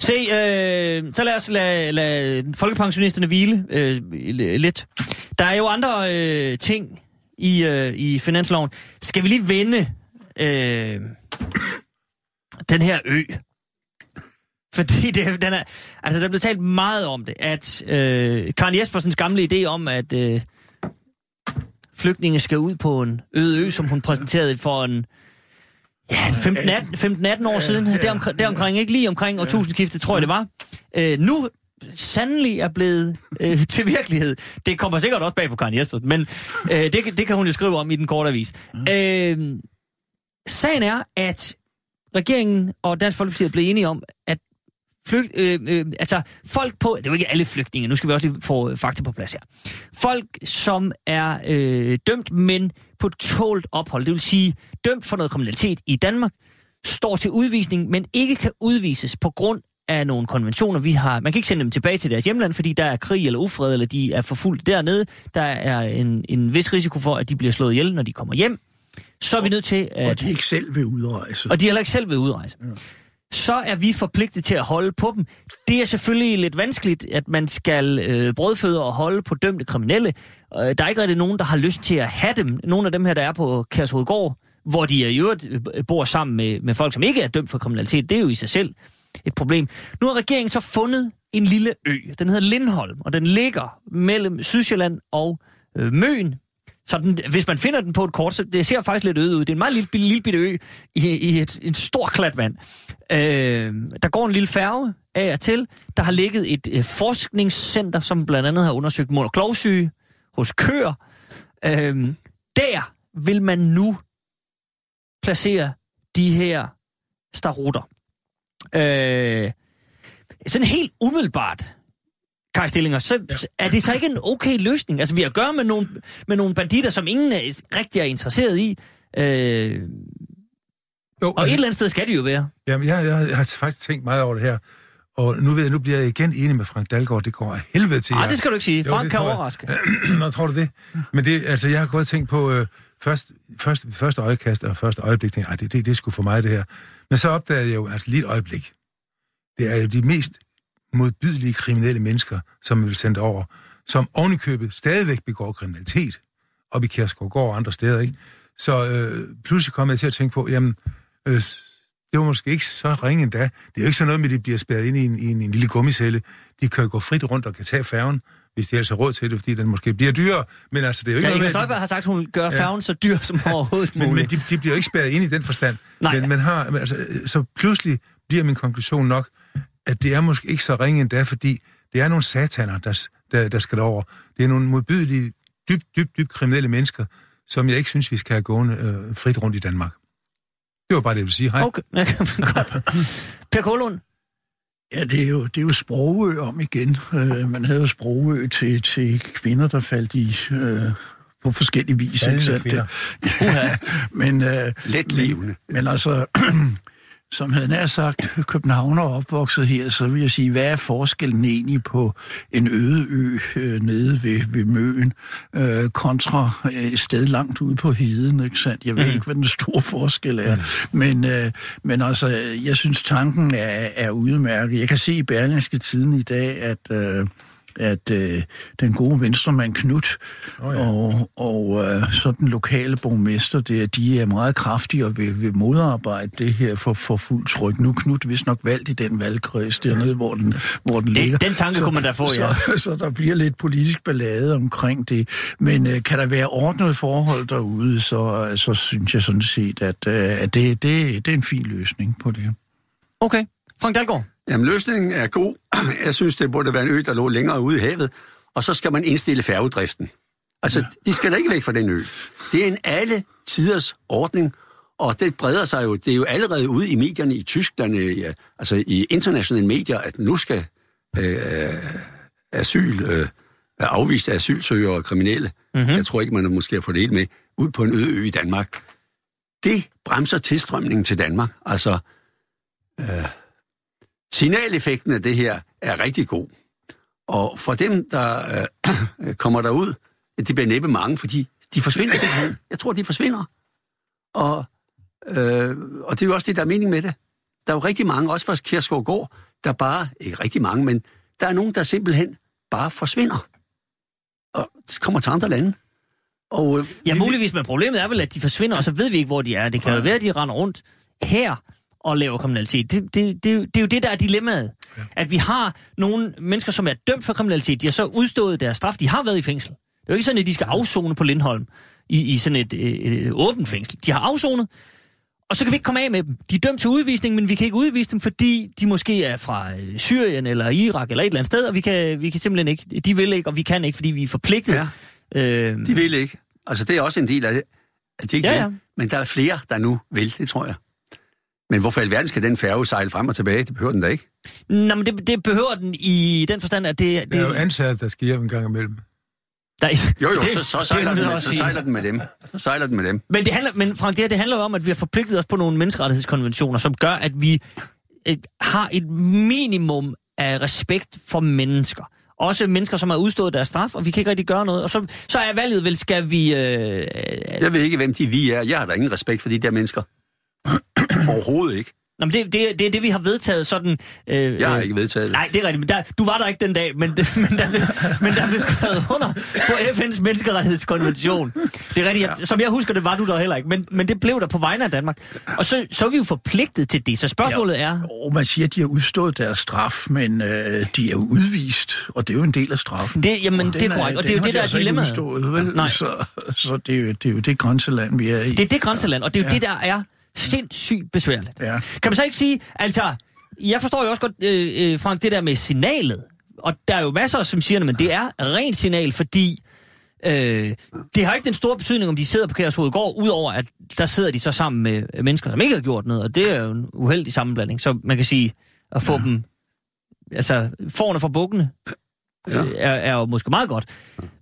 Se, øh, så lad os lade, lade folkepensionisterne hvile øh, lidt. Der er jo andre øh, ting i, øh, i finansloven. Skal vi lige vende øh, den her ø? Fordi det, den er, altså, der er blevet talt meget om det, at øh, Karen Jespersens gamle idé om, at øh, flygtninge skal ud på en øde ø, som hun præsenterede for en Ja, 15-18 år siden, deromkring, deromkring, ikke lige omkring årtusindskiftet, tror jeg det var. Øh, nu sandelig er blevet øh, til virkelighed. Det kommer sikkert også bag på Karen Jespersen, men øh, det, det kan hun jo skrive om i den korte avis. Øh, sagen er, at regeringen og Dansk Folkeparti er blevet enige om, at flygt, øh, øh, altså folk på, det er jo ikke alle flygtninge, nu skal vi også lige få øh, fakta på plads her. Folk, som er øh, dømt, men på tålt ophold, det vil sige dømt for noget kriminalitet i Danmark, står til udvisning, men ikke kan udvises på grund af nogle konventioner, vi har. Man kan ikke sende dem tilbage til deres hjemland, fordi der er krig eller ufred, eller de er forfulgt dernede. Der er en, en vis risiko for, at de bliver slået ihjel, når de kommer hjem. Så er vi nødt til at... Og de ikke selv vil udrejse. Og de er heller ikke selv ved udrejse. Ja. Så er vi forpligtet til at holde på dem. Det er selvfølgelig lidt vanskeligt, at man skal øh, brødføde og holde på dømte kriminelle. Øh, der er ikke rigtig nogen, der har lyst til at have dem. Nogle af dem her, der er på Kærshovedgård, hvor de i øvrigt øh, bor sammen med, med folk, som ikke er dømt for kriminalitet, det er jo i sig selv et problem. Nu har regeringen så fundet en lille ø. Den hedder Lindholm, og den ligger mellem Sydsjælland og øh, Møn, så den, hvis man finder den på et kort, så det ser faktisk lidt øde ud. Det er en meget lille, lille, lille bitte ø i, i et, en stor klat vand. Øh, der går en lille færge af og til. Der har ligget et øh, forskningscenter, som blandt andet har undersøgt mund- og klovsyge hos køer. Øh, der vil man nu placere de her starutter. Øh, sådan helt umiddelbart Kai Stillinger, så er det så ikke en okay løsning? Altså, vi har at gøre med nogle, med nogle banditter, som ingen er, rigtig er interesseret i. Øh, Jo, og et eller andet sted skal de jo være. Jamen, jeg, jeg, jeg har faktisk tænkt meget over det her. Og nu, ved jeg, nu bliver jeg igen enig med Frank Dalgaard. Det går af helvede til Nej, det skal du ikke sige. Jo, Frank det kan overraske. Nå, tror du det? Men det, altså, jeg har gået og tænkt på, øh, først, først, første øjekast og første øjeblik, tænkte jeg, "Ej, det, det, det er sgu for mig, det her. Men så opdagede jeg jo, altså lige et øjeblik, det er jo de mest modbydelige kriminelle mennesker, som vi vil sende over, som ovenikøbet stadigvæk begår kriminalitet, op i Kærsgaard og andre steder, ikke? Så øh, pludselig kom jeg til at tænke på, jamen, øh, det var måske ikke så ringe endda. Det er jo ikke sådan noget med, at de bliver spærret ind i en, i en, en lille gummicelle. De kan jo gå frit rundt og kan tage færgen, hvis de ellers har råd til det, fordi den måske bliver dyrere. Men altså, det er jo ikke Ja, noget Inger Støjberg har sagt, at hun gør Ja. færgen så dyr som overhovedet men, muligt. men de, de bliver jo ikke spærret ind i den forstand. Nej. Men man har, men altså, øh, så pludselig bliver min konklusion nok, at det er måske ikke så ringe endda, fordi det er nogle sataner, der, der, der skal over. Det er nogle modbydelige, dybt, dybt, dybt kriminelle mennesker, som jeg ikke synes, vi skal have gående øh, frit rundt i Danmark. Det var bare det, jeg ville sige. Hej. Okay, godt. Per Kolund, Ja, det er jo, det er jo Sprogø om igen. Øh, man havde jo Sprogø til, til kvinder, der faldt i øh, på forskellige vis. Faldende Ikke sandt? Ja, men, øh, Let levende. men altså, som havde nær sagt københavner opvokset her, så vil jeg sige, hvad er forskellen egentlig på en øde ø øh, nede ved, ved Møen øh, kontra øh, et sted langt ude på heden, ikke sandt? Jeg ved ikke, hvad den store forskel er, men, øh, men altså, jeg synes, tanken er, er udmærket. Jeg kan se i Berlingske Tiden i dag, at... Øh, at øh, den gode venstremand Knut oh, ja. og, og øh, så den lokale borgmester, det, de er meget kraftige og vil, vil modarbejde det her for, for fuld tryk. Nu er Knut vist nok valgt i den valgkreds dernede, hvor den, hvor den Det- ligger. den tanke kunne man da få, ja. Så, så der bliver lidt politisk ballade omkring det. Men øh, kan der være ordnet forhold derude, så, øh, så synes jeg sådan set, at, øh, at det, det, det er en fin løsning på det. okay. Frank Dalgaard. Jamen, løsningen er god. Jeg synes, det burde være en ø, der lå længere ude i havet. Og så skal man indstille færgedriften. Altså, ja. de skal da ikke væk fra den ø. Det er en alle tiders ordning, og det breder sig jo. Det er jo allerede ude i medierne i Tyskland, øh, ja, altså i internationale medier, at nu skal øh, asyl, øh, afviste asylsøgere og kriminelle, mm-hmm. jeg tror ikke, man måske har fået det helt med, ud på en øde ø i Danmark. Det bremser tilstrømningen til Danmark. Altså, signaleffekten af det her er rigtig god. Og for dem, der øh, kommer derud, det bliver næppe mange, fordi de forsvinder simpelthen. Jeg tror, de forsvinder. Og, øh, og det er jo også det, der er mening med det. Der er jo rigtig mange, også fra Kjersgaard Gård, der bare, ikke rigtig mange, men der er nogen, der simpelthen bare forsvinder. Og kommer til andre lande. Og, øh, Ja, vi- muligvis, men problemet er vel, at de forsvinder, og så ved vi ikke, hvor de er. Det kan jo være, at de render rundt her og laver kriminalitet. Det, det, det, det er jo det, der er dilemmaet. Ja. At vi har nogle mennesker, som er dømt for kriminalitet. De har så udstået deres straf. De har været i fængsel. Det er jo ikke sådan, at de skal afzone på Lindholm i, i sådan et, et, et åbent fængsel. De har afzonet, og så kan vi ikke komme af med dem. De er dømt til udvisning, men vi kan ikke udvise dem, fordi de måske er fra øh, Syrien eller Irak eller et eller andet sted, og vi kan, vi kan simpelthen ikke. De vil ikke, og vi kan ikke, fordi vi er forpligtet. Ja. Øh, De vil ikke. Altså, det er også en del af det. At de ikke Ja, ja, ja. Men der er flere, der nu vil, det tror jeg. Men hvorfor i alverden skal den færge sejle frem og tilbage? Det behøver den da ikke. Nå, men det, det behøver den i den forstand, at det... Det det er jo ansatte, der skal hjem en gang imellem. der, Jo, jo, det, så, så, det sejler vil den, med, også så sejler den med dem. Så sejler den med dem. Men, det handler, men Frank, det, her, det handler jo om, at vi har forpligtet os på nogle menneskerettighedskonventioner, som gør, at vi øh, har et minimum af respekt for mennesker. Også mennesker, som har udstået deres straf, og vi kan ikke rigtig gøre noget. Og så, så er valget vel, skal vi... Øh, Jeg ved ikke, hvem de vi er. Jeg har da ingen respekt for de der mennesker. Overhovedet ikke. Nå, men det, det, det er det, vi har vedtaget sådan... Øh, Jeg har ikke vedtaget det. Nej, det er rigtigt. Men der, du var der ikke den dag, men, men, der, blev, men der blev skrevet under på FN's menneskerettighedskonvention. Det er rigtigt. Jeg, som jeg husker det, var du der heller ikke. Men, men det blev der på vegne af Danmark. Og så, så er vi jo forpligtet til det. Så spørgsmålet er... Og man siger, at de har udstået deres straf, men øh, de er jo udvist, og det er jo en del af straffen. Det, jamen, det er korrekt. Og det er jo det, der er altså dilemmaet. Udstået, vel? Nej. Så, så det, er jo, det er jo det grænseland, vi er i. Det er det grænseland, og det er jo ja. det, der er sindssygt besværligt. Ja. Kan man så ikke sige, altså, jeg forstår jo også godt, øh, øh, Frank, det der med signalet. Og der er jo masser, som siger, men det er rent signal, fordi øh, det har ikke den store betydning, om de sidder på Kærshovedgård, udover at der sidder de så sammen med mennesker, som ikke har gjort noget, og det er jo en uheldig sammenblanding. Så man kan sige, at få ja. dem, altså, forne fra bukkene, ja. er, er jo måske meget godt.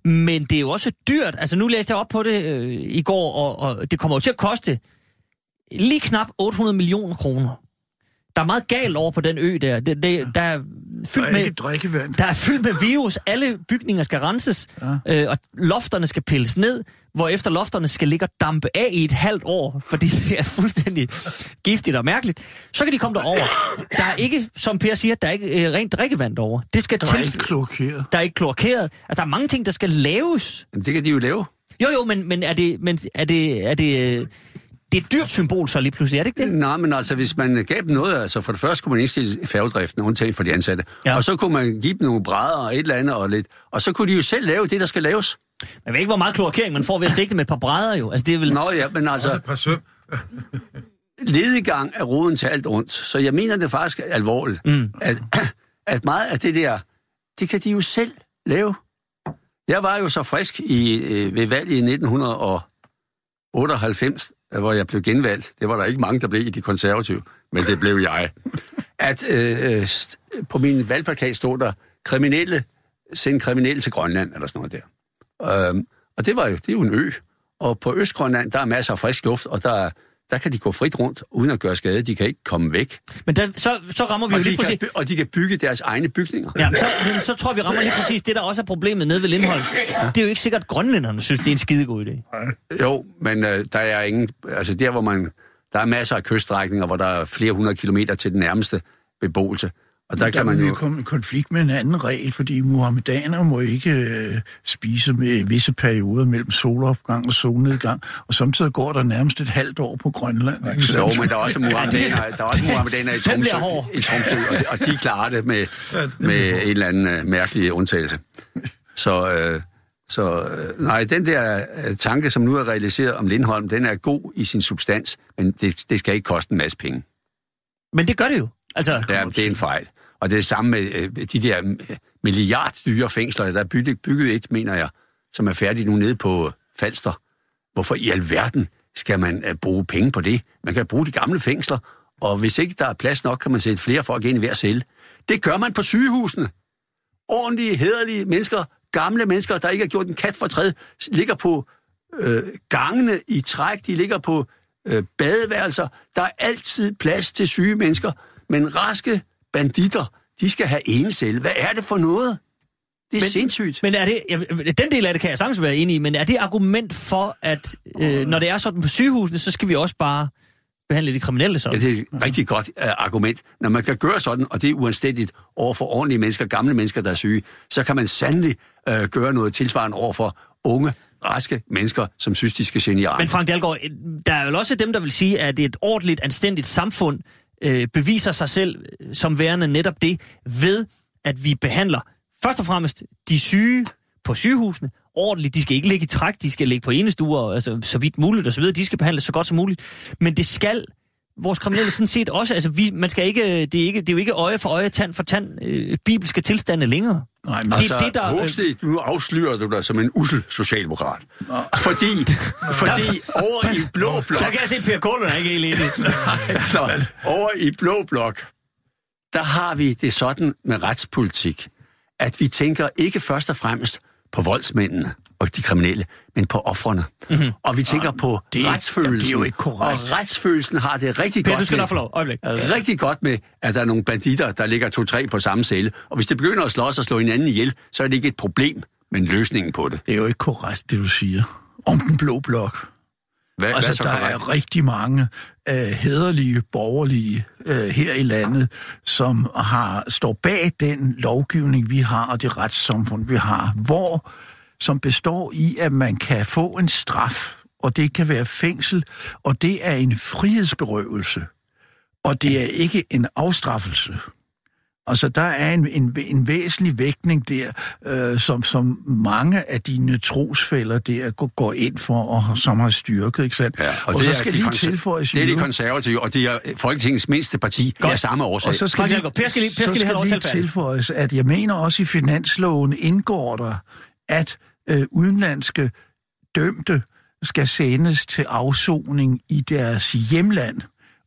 Men det er jo også dyrt. Altså nu læste jeg op på det øh, i går, og, og det kommer jo til at koste lige knap 800 millioner kroner. Der er meget galt over på den ø der. Det, det, der, er Der fyldt er ikke med, drikkevand. der er fyldt med virus. Alle bygninger skal renses, ja. øh, og lofterne skal pilles ned, hvor efter lofterne skal ligge og dampe af i et halvt år, fordi det er fuldstændig giftigt og mærkeligt. Så kan de komme derover. Der er ikke, som Per siger, der er ikke øh, rent drikkevand derover. Det skal Der er til. ikke klokeret. Der er ikke kloakeret. Altså, der er mange ting, der skal laves. Jamen, det kan de jo lave. Jo, jo, men, men er det... Men er det, er det øh, det er et dyrt symbol så lige pludselig, er det ikke det? Nej, men altså, hvis man gav dem noget, altså for det første kunne man indstille færgedriften, undtagen for de ansatte. Ja. Og så kunne man give dem nogle brædder og et eller andet og lidt. Og så kunne de jo selv lave det, der skal laves. Jeg ved ikke, hvor meget kloakering man får ved at stikke det med et par brædder jo. Altså, det er vel... Nå ja, men Også altså, et par søm. ledegang er roden til alt ondt. Så jeg mener det faktisk alvorligt, mm. at, at meget af det der, det kan de jo selv lave. Jeg var jo så frisk i, øh, ved valget i 1998, hvor jeg blev genvalgt. Det var der ikke mange, der blev i de konservative, men det blev jeg. At øh, øh på min valgplakat stod der, kriminelle, send kriminelle til Grønland, eller sådan noget der. Øhm, og det var jo, det er jo en ø. Og på Østgrønland, der er masser af frisk luft, og der, der kan de gå frit rundt, uden at gøre skade. De kan ikke komme væk. Men der, så, så rammer vi jo Og lige de, præcis... kan, og de kan bygge deres egne bygninger. Ja, så, men så tror jeg, vi rammer lige præcis det, der også er problemet nede ved Lindholm. Det er jo ikke sikkert, at grønlænderne synes, det er en skidegod idé. Jo, men øh, der er ingen... Altså der, hvor man... Der er masser af kyststrækninger, hvor der er flere hundrede kilometer til den nærmeste beboelse. Og der, Der kan man jo... komme i konflikt med en anden regel, fordi muhammedanere må ikke øh, spise med visse perioder mellem solopgang og solnedgang, og samtidig går der nærmest et halvt år på Grønland. Ikke? Så- Jo, men der er også muhammedanere, der er også muhammedanere i Tromsø, i Tromsø og, de, og de klarer det med, med en eller anden uh, mærkelig undtagelse. Så, øh, så øh, nej, den der øh, tanke, som nu er realiseret om Lindholm, den er god i sin substans, men det, det skal ikke koste en masse penge. Men det gør det jo. Altså, Ja, det er en fejl. Og det er det samme med øh, de der øh, milliarddyre fængsler, der er bygget, bygget et, mener jeg, som er færdigt nu nede på øh, Falster. Hvorfor i alverden skal man øh, bruge penge på det? Man kan bruge de gamle fængsler, og hvis ikke der er plads nok, kan man sætte flere folk ind i hver celle. Det gør man på sygehusene. Ordentlige, hederlige mennesker, gamle mennesker, der ikke har gjort en kat for træd, ligger på øh, gangene i træk, de ligger på øh, badeværelser. Der er altid plads til syge mennesker, men raske banditter, de skal have ene celle. Hvad er det for noget? Det er men, sindssygt. Men er det, jeg, den del af det kan jeg sagtens være enig i, men er det argument for, at øh, når det er sådan på sygehusene, så skal vi også bare behandle de kriminelle Ja, sådan? det er et rigtig godt uh, argument. Når man kan gøre sådan, og det er uanstændigt over for ordentlige mennesker, gamle mennesker, der er syge, så kan man sandelig uh, gøre noget tilsvarende over for unge, raske mennesker, som synes, de skal genere Men. Frank Dalgaard, der er vel også dem, der vil sige, at et ordentligt, anstændigt samfund øh, beviser sig selv øh, som værende netop det, ved at vi behandler først og fremmest de syge på sygehusene ordentligt. De skal ikke ligge i træk, de skal ligge på enestuer, altså så vidt muligt osv. De skal behandles så godt som muligt. Men det skal vores kriminelle sådan set også. Altså, vi, man skal ikke, det, er ikke, det er jo ikke øje for øje, tand for tand, øh, bibelske tilstande længere. Nej, men Det er Altså, det, der... øh, Hostig, nu afslører du dig som en usel socialdemokrat. Fordi, fordi over i blå blok... Der kan jeg se, at Per Kålen er ikke helt enig. Nå, over i blå blok, der har vi det sådan med retspolitik, at vi tænker ikke først og fremmest på voldsmændene og de kriminelle, men på offrene. Mm-hmm. Og vi tænker på det retsfølelsen. det er jo ikke korrekt. Og retsfølelsen har det rigtig Per, godt du skal med, få lov. Øjeblik. rigtig godt med, at der er nogle banditter, der ligger to-tre på samme celle. Og hvis det begynder at slås og slå hinanden ihjel, så er det ikke et problem, men løsningen på det. Det er jo ikke korrekt, det du siger om den blå blok. Hvad, hvad Altså, så der korrekt? er rigtig mange uh, hederlige borgerlige uh, her i landet, som har står bag den lovgivning, vi har, og det retssamfund, vi har, hvor som består i, at man kan få en straf, og det kan være fængsel, og det er en frihedsberøvelse, og det er ikke en afstraffelse. Altså, der er en, en, en væsentlig vægtning der, øh, som, som mange af dine trosfælder der går, går ind for, og som har styrket, ikke sandt? Ja, og, og det så er skal de lige tilføjes Det er de nu- konservative, og det er Folketingets mindste parti af samme årsag. og så skal lige, Per skal lige- Per skal lige at tale færdig. tilføjes, at jeg mener også i finansloven indgår der, at øh, udenlandske dømte skal sendes til afsoning i deres hjemland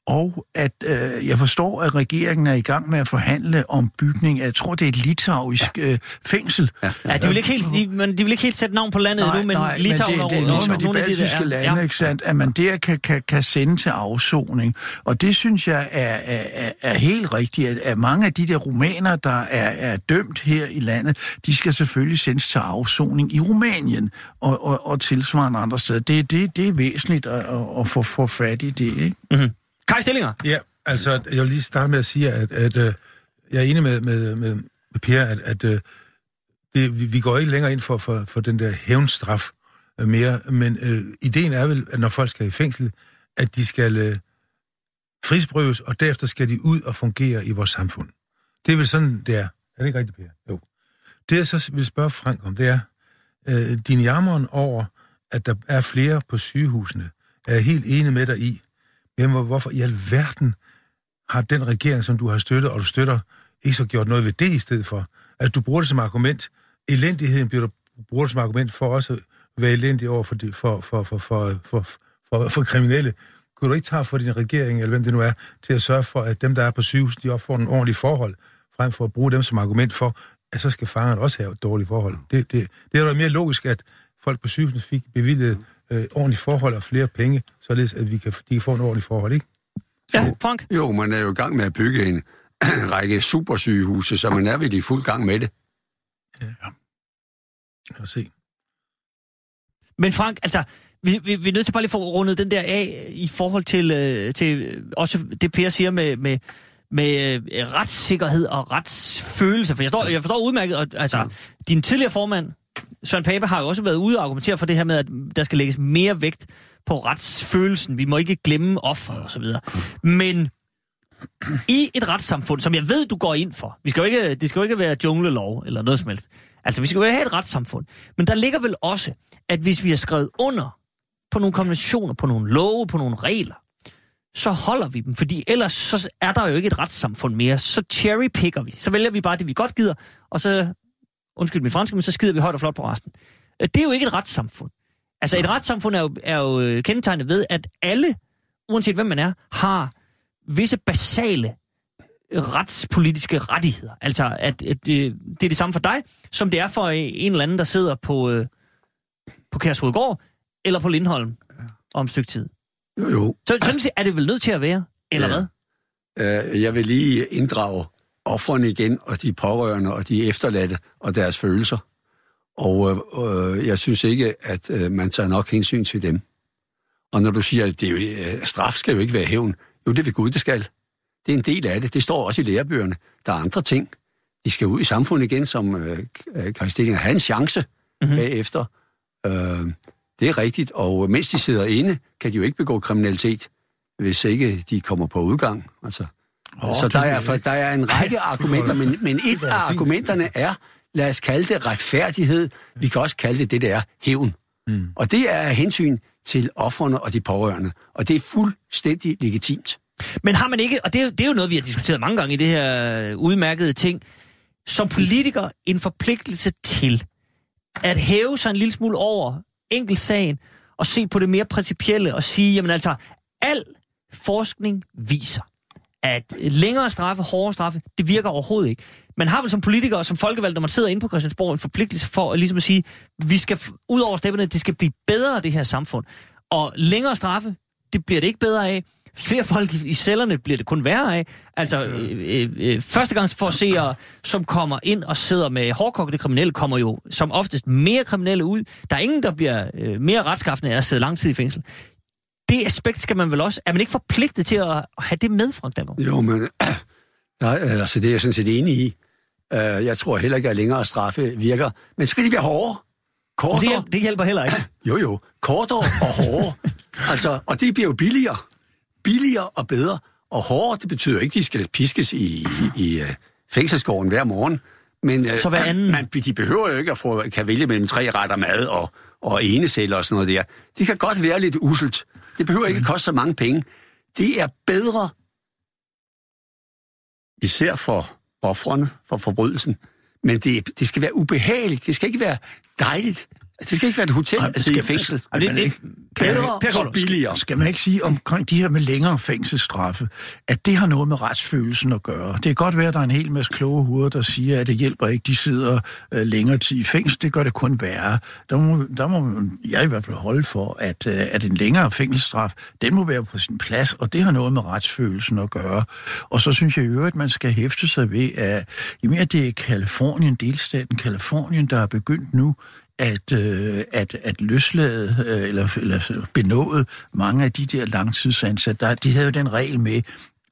og at øh, jeg forstår, at regeringen er i gang med at forhandle om bygning af, jeg tror, det er et litauisk øh, fængsel. Ja. Ja, de vil ikke helt, de, men de vil ikke helt sætte navn på landet nu, men Litauen men det, det er noget med de nogle af de baltiske der. lande, Ja. ikke sandt? At man der kan, kan, kan sende til afsoning. Og det synes jeg er, er, er, er helt rigtigt, at, at mange af de der romaner, der er, er dømt her i landet, de skal selvfølgelig sendes til afsoning i Rumænien og, og, og tilsvarende andre steder. Det, det, det er væsentligt at, at, at få, få fat i det, ikke? Kai Stillinger. Ja, altså, jeg vil lige starte med at sige, at, at øh, jeg er enig med, med, med, med Per, at, at øh, det, vi, vi går ikke længere ind for, for, for den der hævnstraf øh, mere, men øh, ideen er vel, at når folk skal i fængsel, at de skal øh, frisprøves, og derefter skal de ud og fungere i vores samfund. Det er vel sådan, det er. Er det ikke rigtigt, Per? Jo. Det, jeg så vil spørge Frank om, det er, øh, din jammeren over, at der er flere på sygehusene, er jeg helt enig med dig i. Jamen, hvorfor i alverden har den regering, som du har støttet, og du støtter, ikke så gjort noget ved det i stedet for? At du bruger det som argument. Elendigheden bliver du bruger det som argument for også at være elendig over for, de- for, for, for, for, for, for, for kriminelle. Kunne du ikke tage for din regering, eller hvem det nu er, til at sørge for, at dem, der er på sygehus, de også får en ordentlig forhold, frem for at bruge dem som argument for, at så skal fangerne også have et dårligt forhold. Det, det, det er da mere logisk, at folk på sygehusene fik bevilget øh, ordentlige forhold og flere penge, således at vi kan, de kan få en ordentlig forhold, ikke? Ja, Frank. Jo, man er jo i gang med at bygge en række supersygehuse, så man er vel i fuld gang med det. Lad os se. Men Frank, altså, vi, vi, vi er nødt til bare lige at få rundet den der af i forhold til, øh, til øh, også det Per siger med, med, med øh, retssikkerhed og retsfølelse. For jeg, står, jeg forstår udmærket, og, altså, din tidligere formand, Søren Pape, har jo også været ude og argumentere for det her med, at der skal lægges mere vægt på retsfølelsen. Vi må ikke glemme offeret og så videre. Men i et retssamfund, som jeg ved, du går ind for, vi skal jo ikke, det skal jo ikke være junglelov eller noget som helst. Altså, vi skal jo have et retssamfund. Men der ligger vel også, at hvis vi har skrevet under på nogle konventioner, på nogle love, på nogle regler, så holder vi dem. Fordi ellers så er der jo ikke et retssamfund mere. Så cherrypicker vi. Så vælger vi bare det, vi godt gider, og så, undskyld mit franske, men så skider vi højt og flot på resten. Øh, Det er jo ikke et retssamfund. Altså, et retssamfund er jo, er jo øh, kendetegnet ved, at alle, uanset hvem man er, har visse basale retspolitiske rettigheder. Altså, at, at det, det er det samme for dig, som det er for øh, en eller anden, der sidder på, øh, på Kærshovedgård eller på Lindholm om et stykke tid. Jo, jo. Så sådan er det vel nødt til at være, eller Ja. hvad? Øh, Jeg vil lige inddrage offrene igen, og de pårørende, og de efterladte, og deres følelser. Og øh, øh, jeg synes ikke, at øh, man tager nok hensyn til dem. Og når du siger, at det er jo, øh, straf skal jo ikke være hævn, jo, det vil Gud, det skal. Det er en del af det. Det står også i lærebøgerne. Der er andre ting. De skal ud i samfundet igen, som øh, øh, Stillinger har en chance mm-hmm. bagefter. Øh, det er rigtigt, og mens de sidder inde, kan de jo ikke begå kriminalitet, hvis ikke de kommer på udgang. Altså, oh, så der er, for, der er en række argumenter, men, men et af argumenterne er, lad os kalde det retfærdighed. Vi kan også kalde det det, der er hævn. Mm. Og det er hensyn til offerne og de pårørende. Og det er fuldstændig legitimt. Men har man ikke, og det er, jo- det er jo noget, vi har diskuteret mange gange i det her udmærkede ting, som politiker en forpligtelse til at hæve sig en lille smule over enkeltsagen og se på det mere principielle og sige, jamen altså, al forskning viser, at længere straffe, hårdere straffe, det virker overhovedet ikke. Man har vel som politiker og som folkevalgt, når man sidder inde på Christiansborg, en forpligtelse for at, ligesom at sige, vi skal ud over stepperne, det skal blive bedre, det her samfund. Og længere straffe, det bliver det ikke bedre af. Flere folk i i cellerne bliver det kun værre af. Altså, øh, øh, øh, førstegangsforseere, som kommer ind og sidder med hårdkogte kriminelle, kommer jo som oftest mere kriminelle ud. Der er ingen, der bliver øh, mere retskaffende af at sidde lang tid i fængsel. Det aspekt skal man vel også... Er man ikke forpligtet til at have det med, Frank Damgaard? Jo, men der, er- altså, det er jeg sådan set enig i. Uh, jeg tror heller ikke, at længere straffe virker. Men skal de være hårde? Og det, Kortere? hjælper, det hjælper heller ikke. Jo, jo. Kortere og hårdere. altså, og det bliver jo billigere. Billigere og bedre. Og hårdere, det betyder ikke, at de skal piskes i, i, i uh, fængselsgården hver morgen. Men Så hver anden? Man, de behøver jo ikke at få, kan vælge mellem tre retter mad og, og eneceller og sådan noget der. Det kan godt være lidt uselt. Det behøver ikke koste så mange penge. Det er bedre, især for offrene for forbrydelsen. Men det, det skal være ubehageligt. Det skal ikke være dejligt Det skal ikke være et hotel Nej, at det sidde i fængsel. Det, man det, ikke- bedre, Per Og billigere. Skal man ikke sige omkring de her med længere fængselsstraffe, at det har noget med retsfølelsen at gøre? Det kan godt være, at der er en hel masse kloge hoveder, der siger, at det hjælper ikke, de sidder øh, længere tid i fængsel. Det gør det kun værre. Der må, der må jeg i hvert fald holde for, at, øh, at en længere fængselsstraf, den må være på sin plads, og det har noget med retsfølelsen at gøre. Og så synes jeg i øvrigt, at man skal hæfte sig ved, at i mere det er Kalifornien, delstaten Kalifornien, der er begyndt nu at, øh, at, at løslade øh, eller, eller benåde mange af de der langtidsansatte. Der, de havde jo den regel med,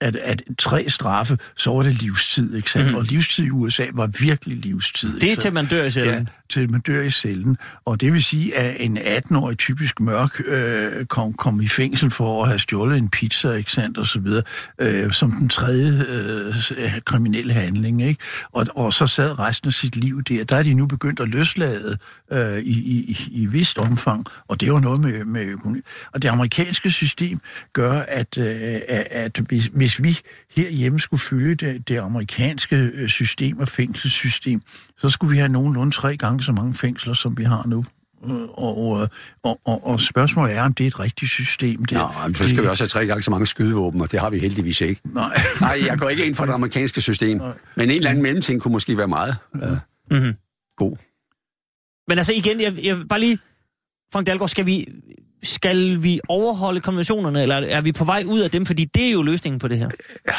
at, at tre straffe, så var det livstid, ikke sandt? Mm. Og livstid i USA var virkelig livstid. Mhm. Det er ikke til man dør i cellen. Ja, til man dør i cellen. Og det vil sige, at en 18-årig typisk mørk øh, kom, kom i fængsel for at have stjålet en pizza, ikke sandt, og så videre, øh, som den tredje øh, kriminelle handling, ikke? Og, og så sad resten af sit liv der. Der er de nu begyndt at løslade øh, i, i, i vist omfang, og det var noget med, med økonomi. Og det amerikanske system gør, at, øh, at, hvis, hvis vi herhjemme skulle følge det, det amerikanske øh, system og fængselssystem, så skulle vi have nogenlunde tre gange så mange fængsler, som vi har nu. Og, og, og, og, spørgsmålet er, om det er et rigtigt system. Det, Nå, men så skal vi også have tre gange så mange skydevåben, og det har vi heldigvis ikke. Nej. Nej, jeg går ikke ind for det amerikanske system. Men en eller anden mellemting kunne måske være meget øh, Mm-hmm. god. Men altså igen, jeg, jeg bare lige... Frank Dalgaard, skal vi, skal vi overholde konventionerne, eller er vi på vej ud af dem? Fordi det er jo løsningen på det her.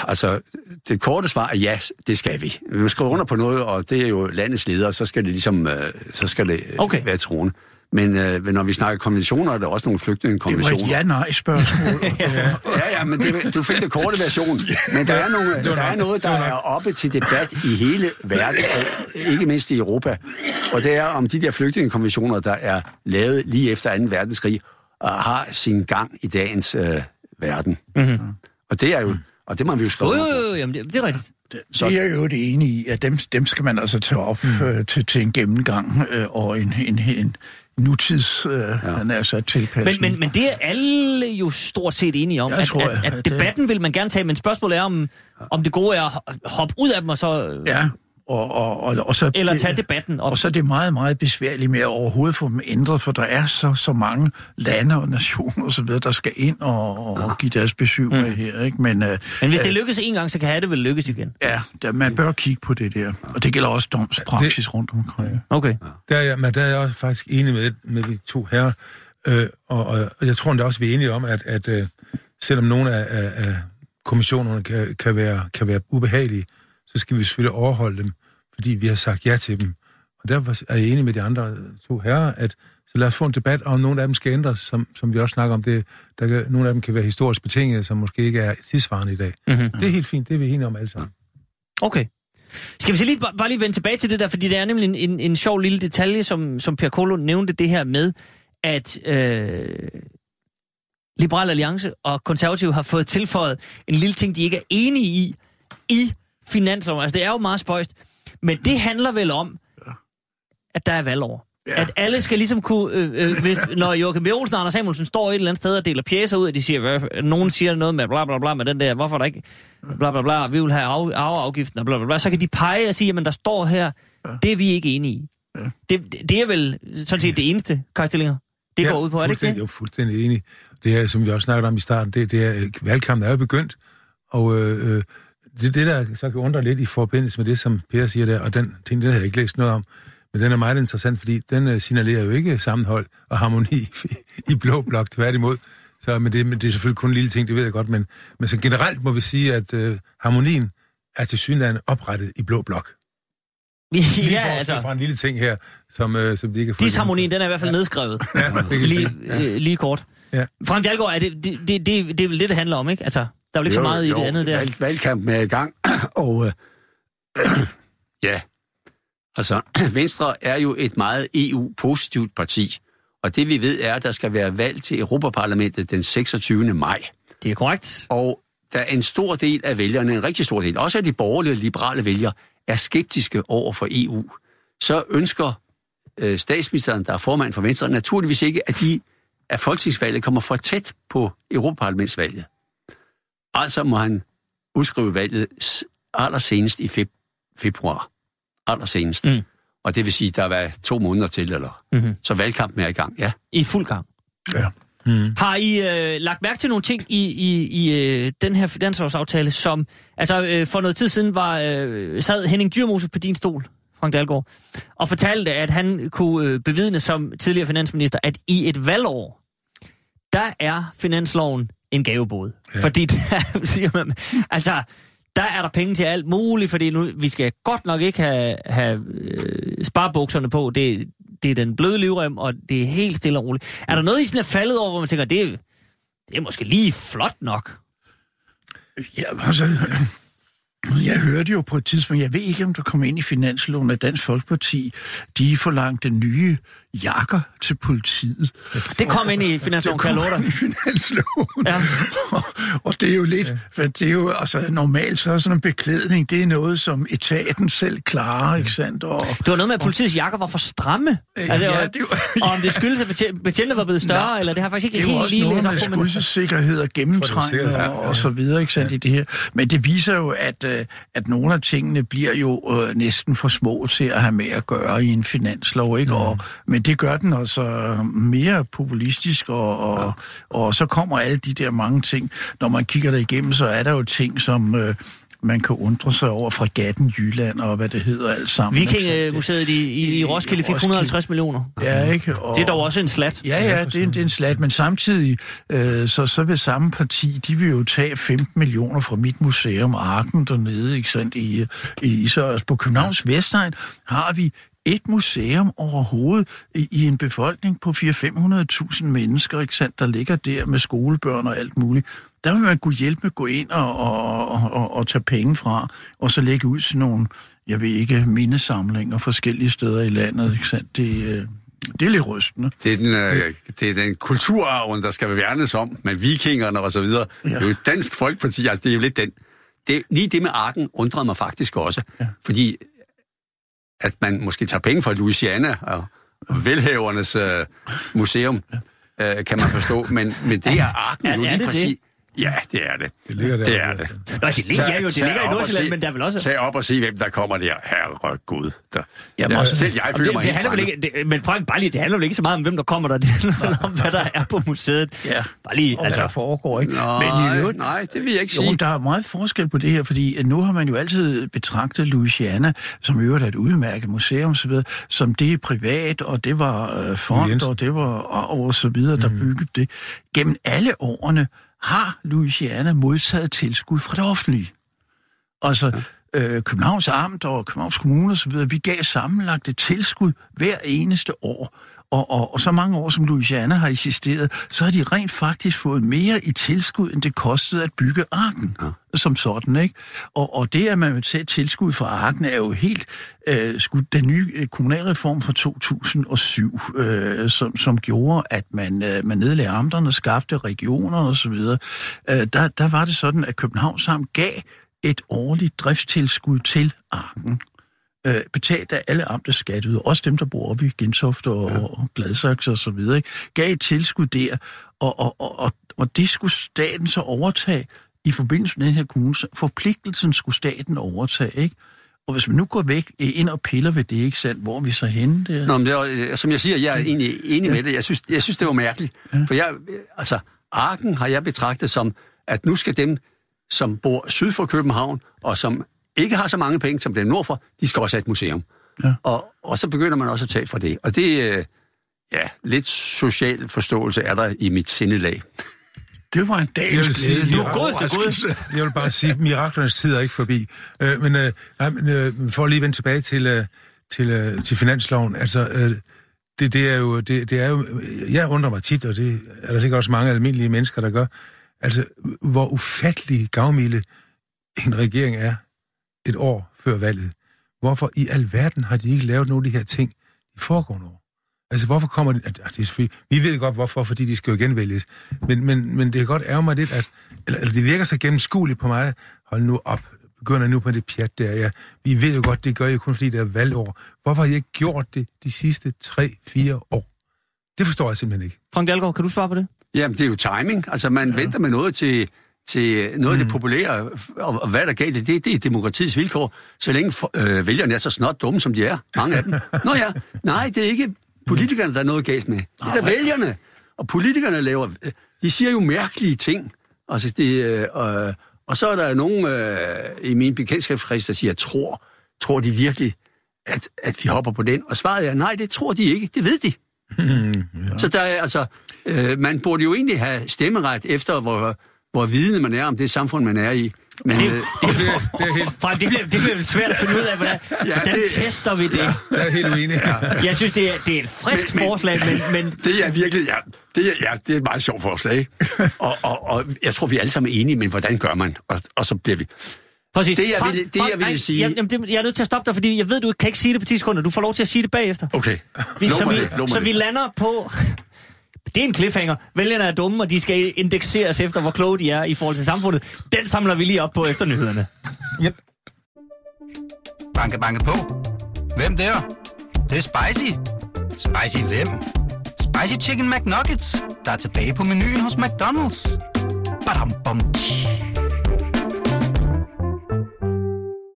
Altså, det korte svar er ja, det skal vi. Vi vil skrive under på noget, og det er jo landets leder, så skal det ligesom, øh, så skal det øh, Okay. være troende. Men øh, når vi snakker konventioner, er der også nogle Det var flygtningekonventioner. et ja-nej-spørgsmål. Ja, ja, men det, du fik det korte version. Men der er, nogle, der er noget, der er oppe til debat i hele verden, ikke mindst i Europa. Og det er om de der flygtningekonventioner, der er lavet lige efter 2. verdenskrig, har sin gang i dagens øh, verden. Mm-hmm. Og det er jo, og det må vi jo skrive Jo, jo, jo, jamen, det, det er rigtigt. Så det er jeg jo det enige i, at dem, dem skal man altså tage op øh, til, til en gennemgang øh, og en, en, en nutids, øh, ja. han er så tilpasning. Men, men, men det er alle jo stort set enige om, Jeg at, tror, at, at at det- debatten vil man gerne tage, men spørgsmålet er, om, om det gode er at hoppe ud af dem, og så, Ja, og, og, og, og så... eller tage debatten op. Og så er det meget, meget besværligt med at overhovedet få dem ændret, for der er så, så mange lande og nationer osv., der skal ind og, og give deres besøg med her. Ikke? Men, øh, Men hvis det lykkes en gang, så kan det vel lykkes igen. ja, der, man bør kigge på det der. Og det gælder også domspraksis rundt omkring. Okay. Der er, jeg, men der er jeg også faktisk enig med, med de to herrer, øh, og, og, og jeg tror endda også, vi er enige om, at, at øh, selvom nogle af, af, af kommissionerne kan, kan, være, kan være ubehagelige, så skal vi selvfølgelig overholde dem, fordi vi har sagt ja til dem. Og derfor er jeg enig med de andre to herrer, at så lad os få en debat om, nogle af dem skal ændres, som, som vi også snakker om. Det, der kan, nogle af dem kan være historisk betingede, som måske ikke er tidsvarende i dag. Mm-hmm. Det er helt fint, det er vi enige om alle sammen. Okay. Skal vi så lige, bare, bare lige vende tilbage til det der, fordi det er nemlig en, en, en sjov lille detalje, som, som Per Kolo nævnte det her med, at øh, Liberal Alliance og Konservative har fået tilføjet en lille ting, de ikke er enige i, i finansloven. Altså det er jo meget spøjst, men det handler vel om, at der er valgår. Ja. At alle skal ligesom kunne, øh, øh, hvis, når Joachim B. Olsen og Anders Samuelsen står et eller andet sted og deler pjæser ud, og de siger, hvad, nogen siger noget med bla bla bla med den der, hvorfor der ikke, bla bla bla, vi vil have af, afgiften og bla bla bla, så kan de pege og sige, jamen der står her, ja. det er vi ikke enige i. Ja. Det, det, er vel sådan set det eneste, Kaj Stillinger, det går ud på, er det ikke fuldstændig- det? Jo, fuldstændig enig. Det er, som vi også snakkede om i starten, det, det er, valgkampen er jo begyndt, og øh, øh, det, det, der så kan undre lidt i forbindelse med det, som Per siger der, og den ting, den har jeg ikke læst noget om, men den er meget interessant, fordi den øh, signalerer jo ikke sammenhold og harmoni i, blå blok, tværtimod. Så, men, det, men det er selvfølgelig kun en lille ting, det ved jeg godt, men, men så generelt må vi sige, at øh, harmonien er til synligheden oprettet i blå blok. Ja, altså, fra en lille ting her, som, øh, som de ikke har disharmonien, den er i hvert fald nedskrevet. Ja, kan jeg Lige, sige. øh, lige kort. Ja. Frank Jalgaard, er det, det, det, det, det er vel det, det handler om, ikke? Altså, der er vel ikke så meget i det andet der. Valg, valgkampen er i gang, og øh, ja, altså Venstre er jo et meget EU-positivt parti, og det vi ved er, at der skal være valg til Europaparlamentet den 26. maj. Det er korrekt. Og der er en stor del af vælgerne, en rigtig stor del, også af de borgerlige liberale vælgere, er skeptiske over for EU. Så ønsker øh, statsministeren, der er formand for Venstre, naturligvis ikke, at de at folketingsvalget kommer for tæt på Europaparlamentsvalget. Altså må han udskrive valget allersenest i feb- februar. Allersenest. Mm. Og det vil sige, at der var to måneder til, eller mm-hmm. så valgkampen er i gang, ja. I fuld gang. Ja. Mm. Har I øh, lagt mærke til nogle ting i, i, i øh, den her finanslovsaftale, som... Altså, øh, for noget tid siden var, øh, sad Henning Dyrmose på din stol, Frank Dalgaard, og fortalte, at han kunne øh, bevidne som tidligere finansminister, at i et valgår, der er finansloven en gavebod. Ja. Fordi der, siger man, altså, der er der penge til alt muligt, fordi nu, vi skal godt nok ikke have, have øh, sparebukserne på. Det, det er den bløde livrem, og det er helt stille og roligt. Er der noget, I sådan er faldet over, hvor man tænker, det, det er måske lige flot nok? Ja, altså, jeg hørte jo på et tidspunkt, jeg ved ikke, om du kom ind i finansloven af Dansk Folkeparti, de forlangte nye jakker til politiet. Det kom ind i finansloven, kan jeg i finansloven. Ja. og, og det er jo lidt, ja. for det er jo, altså normalt så er sådan en beklædning, det er noget, som etaten selv klarer, ikke sandt? Og, Det var noget med, at politiets jakker var for stramme. Øh, Altså, ja, og- det var- og om det skyldes, at betjent- betjentene var blevet større, Nej. eller det har faktisk det ikke er jo helt også lige noget læst op med på. Men... skudsesikkerhed og gennemtræng Tror, det er sikkert, og, ja. og så videre, ikke sandt, i det her. Men det viser jo, at, øh, at nogle af tingene bliver jo øh, næsten for små til at have med at gøre i en finanslov, ikke? Og, men det gør den altså mere populistisk, og, og, og så kommer alle de der mange ting. Når man kigger der igennem, så er der jo ting, som... Øh, man kan undre sig over fregatten Jylland og hvad det hedder alt sammen. Vikingmuseet i, i, i Roskilde fik Roskilde. 150 millioner. Ja, ikke? Og, Det er dog også en slat. Ja, ja, det er, det er en slat, men samtidig, øh, så, så vil samme parti, de vil jo tage 15 millioner fra mit museum, Arken, dernede, ikke sandt, i, i så altså på Københavns Vestegn har vi et museum overhovedet i, i en befolkning på 400-500.000 mennesker, ikke sandt, der ligger der med skolebørn og alt muligt. Der vil man kunne hjælpe med at gå ind og, og, og, og, og tage penge fra, og så lægge ud til nogle, jeg ved ikke, mindesamlinger forskellige steder i landet, ikke sandt. Det, øh, det er lidt rystende. Det er, den, øh, det er den kulturarven, der skal værnes om, med vikingerne og så videre. Ja. Det er jo dansk folkeparti, altså det er jo lidt den. Det, lige det med arken undrede mig faktisk også, ja. fordi at man måske tager penge fra Louisiana og velhavernes øh, museum, øh, kan man forstå, men, men det er arken nu er lige præcis. det? Ja, det er det. Det ligger der. Det er det. Nå, det ligger, ja, jo, det Tag ligger i op og Nordsjælland, men der er vel også... Tag op og se, hvem der kommer der. Herre Gud. Der. Jamen, Ja, også- selv jeg føler det, mig det handler vel ikke, det, men prøv bare lige, det handler vel ikke så meget om, hvem der kommer der, det handler om, hvad der er på museet. Ja. Bare lige, Og altså, hvad der foregår, ikke? Nej, i øvrigt- nej, det vil jeg ikke Jo, sige. der er meget forskel på det her, fordi at nu har man jo altid betragtet Louisiana, som i øvrigt er et udmærket museum, så videre, som det er privat, og det var øh, fond, Jensen. og det var og, og så videre, der byggede det. Gennem alle årene har Louisiana modtaget tilskud fra det offentlige. Altså, øh, Københavns Amt og Københavns Kommune videre, vi gav sammenlagt et tilskud hver eneste år. Og, og, og så mange år, som Louisiana har eksisteret, så har de rent faktisk fået mere i tilskud, end det kostede at bygge arken ja. som sådan, ikke? Og, og det, at man vil tage tilskud fra arken, er jo helt øh, skudt den nye øh, kommunalreform fra 2007, øh, som, som gjorde, at man, øh, man nedlagde amterne, skabte regioner og så videre. Øh, der, der var det sådan, at Københavns Amt gav et årligt driftstilskud til arken øh, betalt af alle amtets skatteydere, også dem, der bor oppe i Gentofte og, ja. og Gladsaxe og så videre, ikke? gav et tilskud der, og, og, og, og, og det skulle staten så overtage i forbindelse med den her kommune. Forpligtelsen skulle staten overtage, ikke? Og hvis man nu går væk øh, ind og piller ved det, ikke sandt, hvor er vi så henne der? Nå, men det var, øh, som jeg siger, jeg er egentlig enig med det. Jeg synes, jeg synes, det var mærkeligt. For jeg, øh, altså, arken har jeg betragtet som, at nu skal dem, som bor syd for København, og som ikke har så mange penge som dem nordfor, de skal også have et museum. Ja. Og, og så begynder man også at tage for det. Og det, øh, ja, lidt social forståelse er der i mit sindelag. Det var en Jeg dagens vil sige, glæde. du er god, du er god. Jeg vil bare sige, at miraklernes tid er ikke forbi. Øh, men, øh, nej, men øh, for at lige vende tilbage til, øh, til, øh, til finansloven, altså, øh, det, det, er jo, det, det er jo, jeg undrer mig tit, og det er der sikkert også mange almindelige mennesker, der gør, altså, hvor ufattelig gavmilde en regering er et år før valget. Hvorfor i alverden har de ikke lavet nogle af de her ting i foregående år? Altså, hvorfor kommer det... At, at det er vi ved godt, hvorfor, fordi de skal jo genvælges. Men, men, men det kan godt ærge mig lidt, at... Eller, eller det virker så gennemskueligt på mig. Hold nu op. Begynder nu på det pjat der. Ja, vi ved jo godt, det gør I kun, fordi det er valgår. Hvorfor har I ikke gjort det de sidste 3-4 år? Det forstår jeg simpelthen ikke. Frank Dahlgaard, kan du svare på det? Jamen, det er jo timing. Altså, man ja. venter med noget til til noget af det populære, og, og hvad er der galt i det? Det er demokratiets vilkår, så længe for, øh, vælgerne er så snot dumme, som de er, mange af dem. Nå ja, nej, det er ikke politikerne, der er noget galt med. Det er der vælgerne. Og politikerne laver, øh, de siger jo mærkelige ting. Altså det, øh, og, og så er der nogen øh, i min bekendtskabskreds, der siger, tror, tror de virkelig, at, at vi hopper på den? Og svaret er, nej, det tror de ikke. Det ved de. ja. Så der er altså, øh, man burde jo egentlig have stemmeret efter, hvor, hvor vidende man er om det samfund, man er i. Men, Det, øh, det, det, det, det, bliver, det bliver svært at finde ud af, hvordan, Ja, hvordan det- tester vi det. Jeg er helt uenig. Ja. Jeg synes, det er, det er et frisk Men- forslag, men, men Det er virkelig, ja, det er, ja, det er et meget sjovt forslag. ikke? og, og, og jeg tror, vi alle sammen er enige, men hvordan gør man? Og, og så bliver vi... præcis. Det, jeg Frank- ville- det, Frank, jeg ville nej, sige- Jamen, jamen, det, jeg er nødt til at stoppe dig, fordi jeg ved, du kan ikke sige det på 10 sekunder. Du får lov til at sige det bagefter. Okay, Vi, så, vi, det, så det. vi lander på... Det er en cliffhanger. Vælgerne er dumme, og de skal indekseres efter, hvor kloge de er i forhold til samfundet. Den samler vi lige op på efter nyhederne. Banke, banke på. Hvem der? Det, det er spicy. Spicy hvem? Spicy Chicken McNuggets, der er tilbage på menuen hos McDonald's. Badum, bom, tji.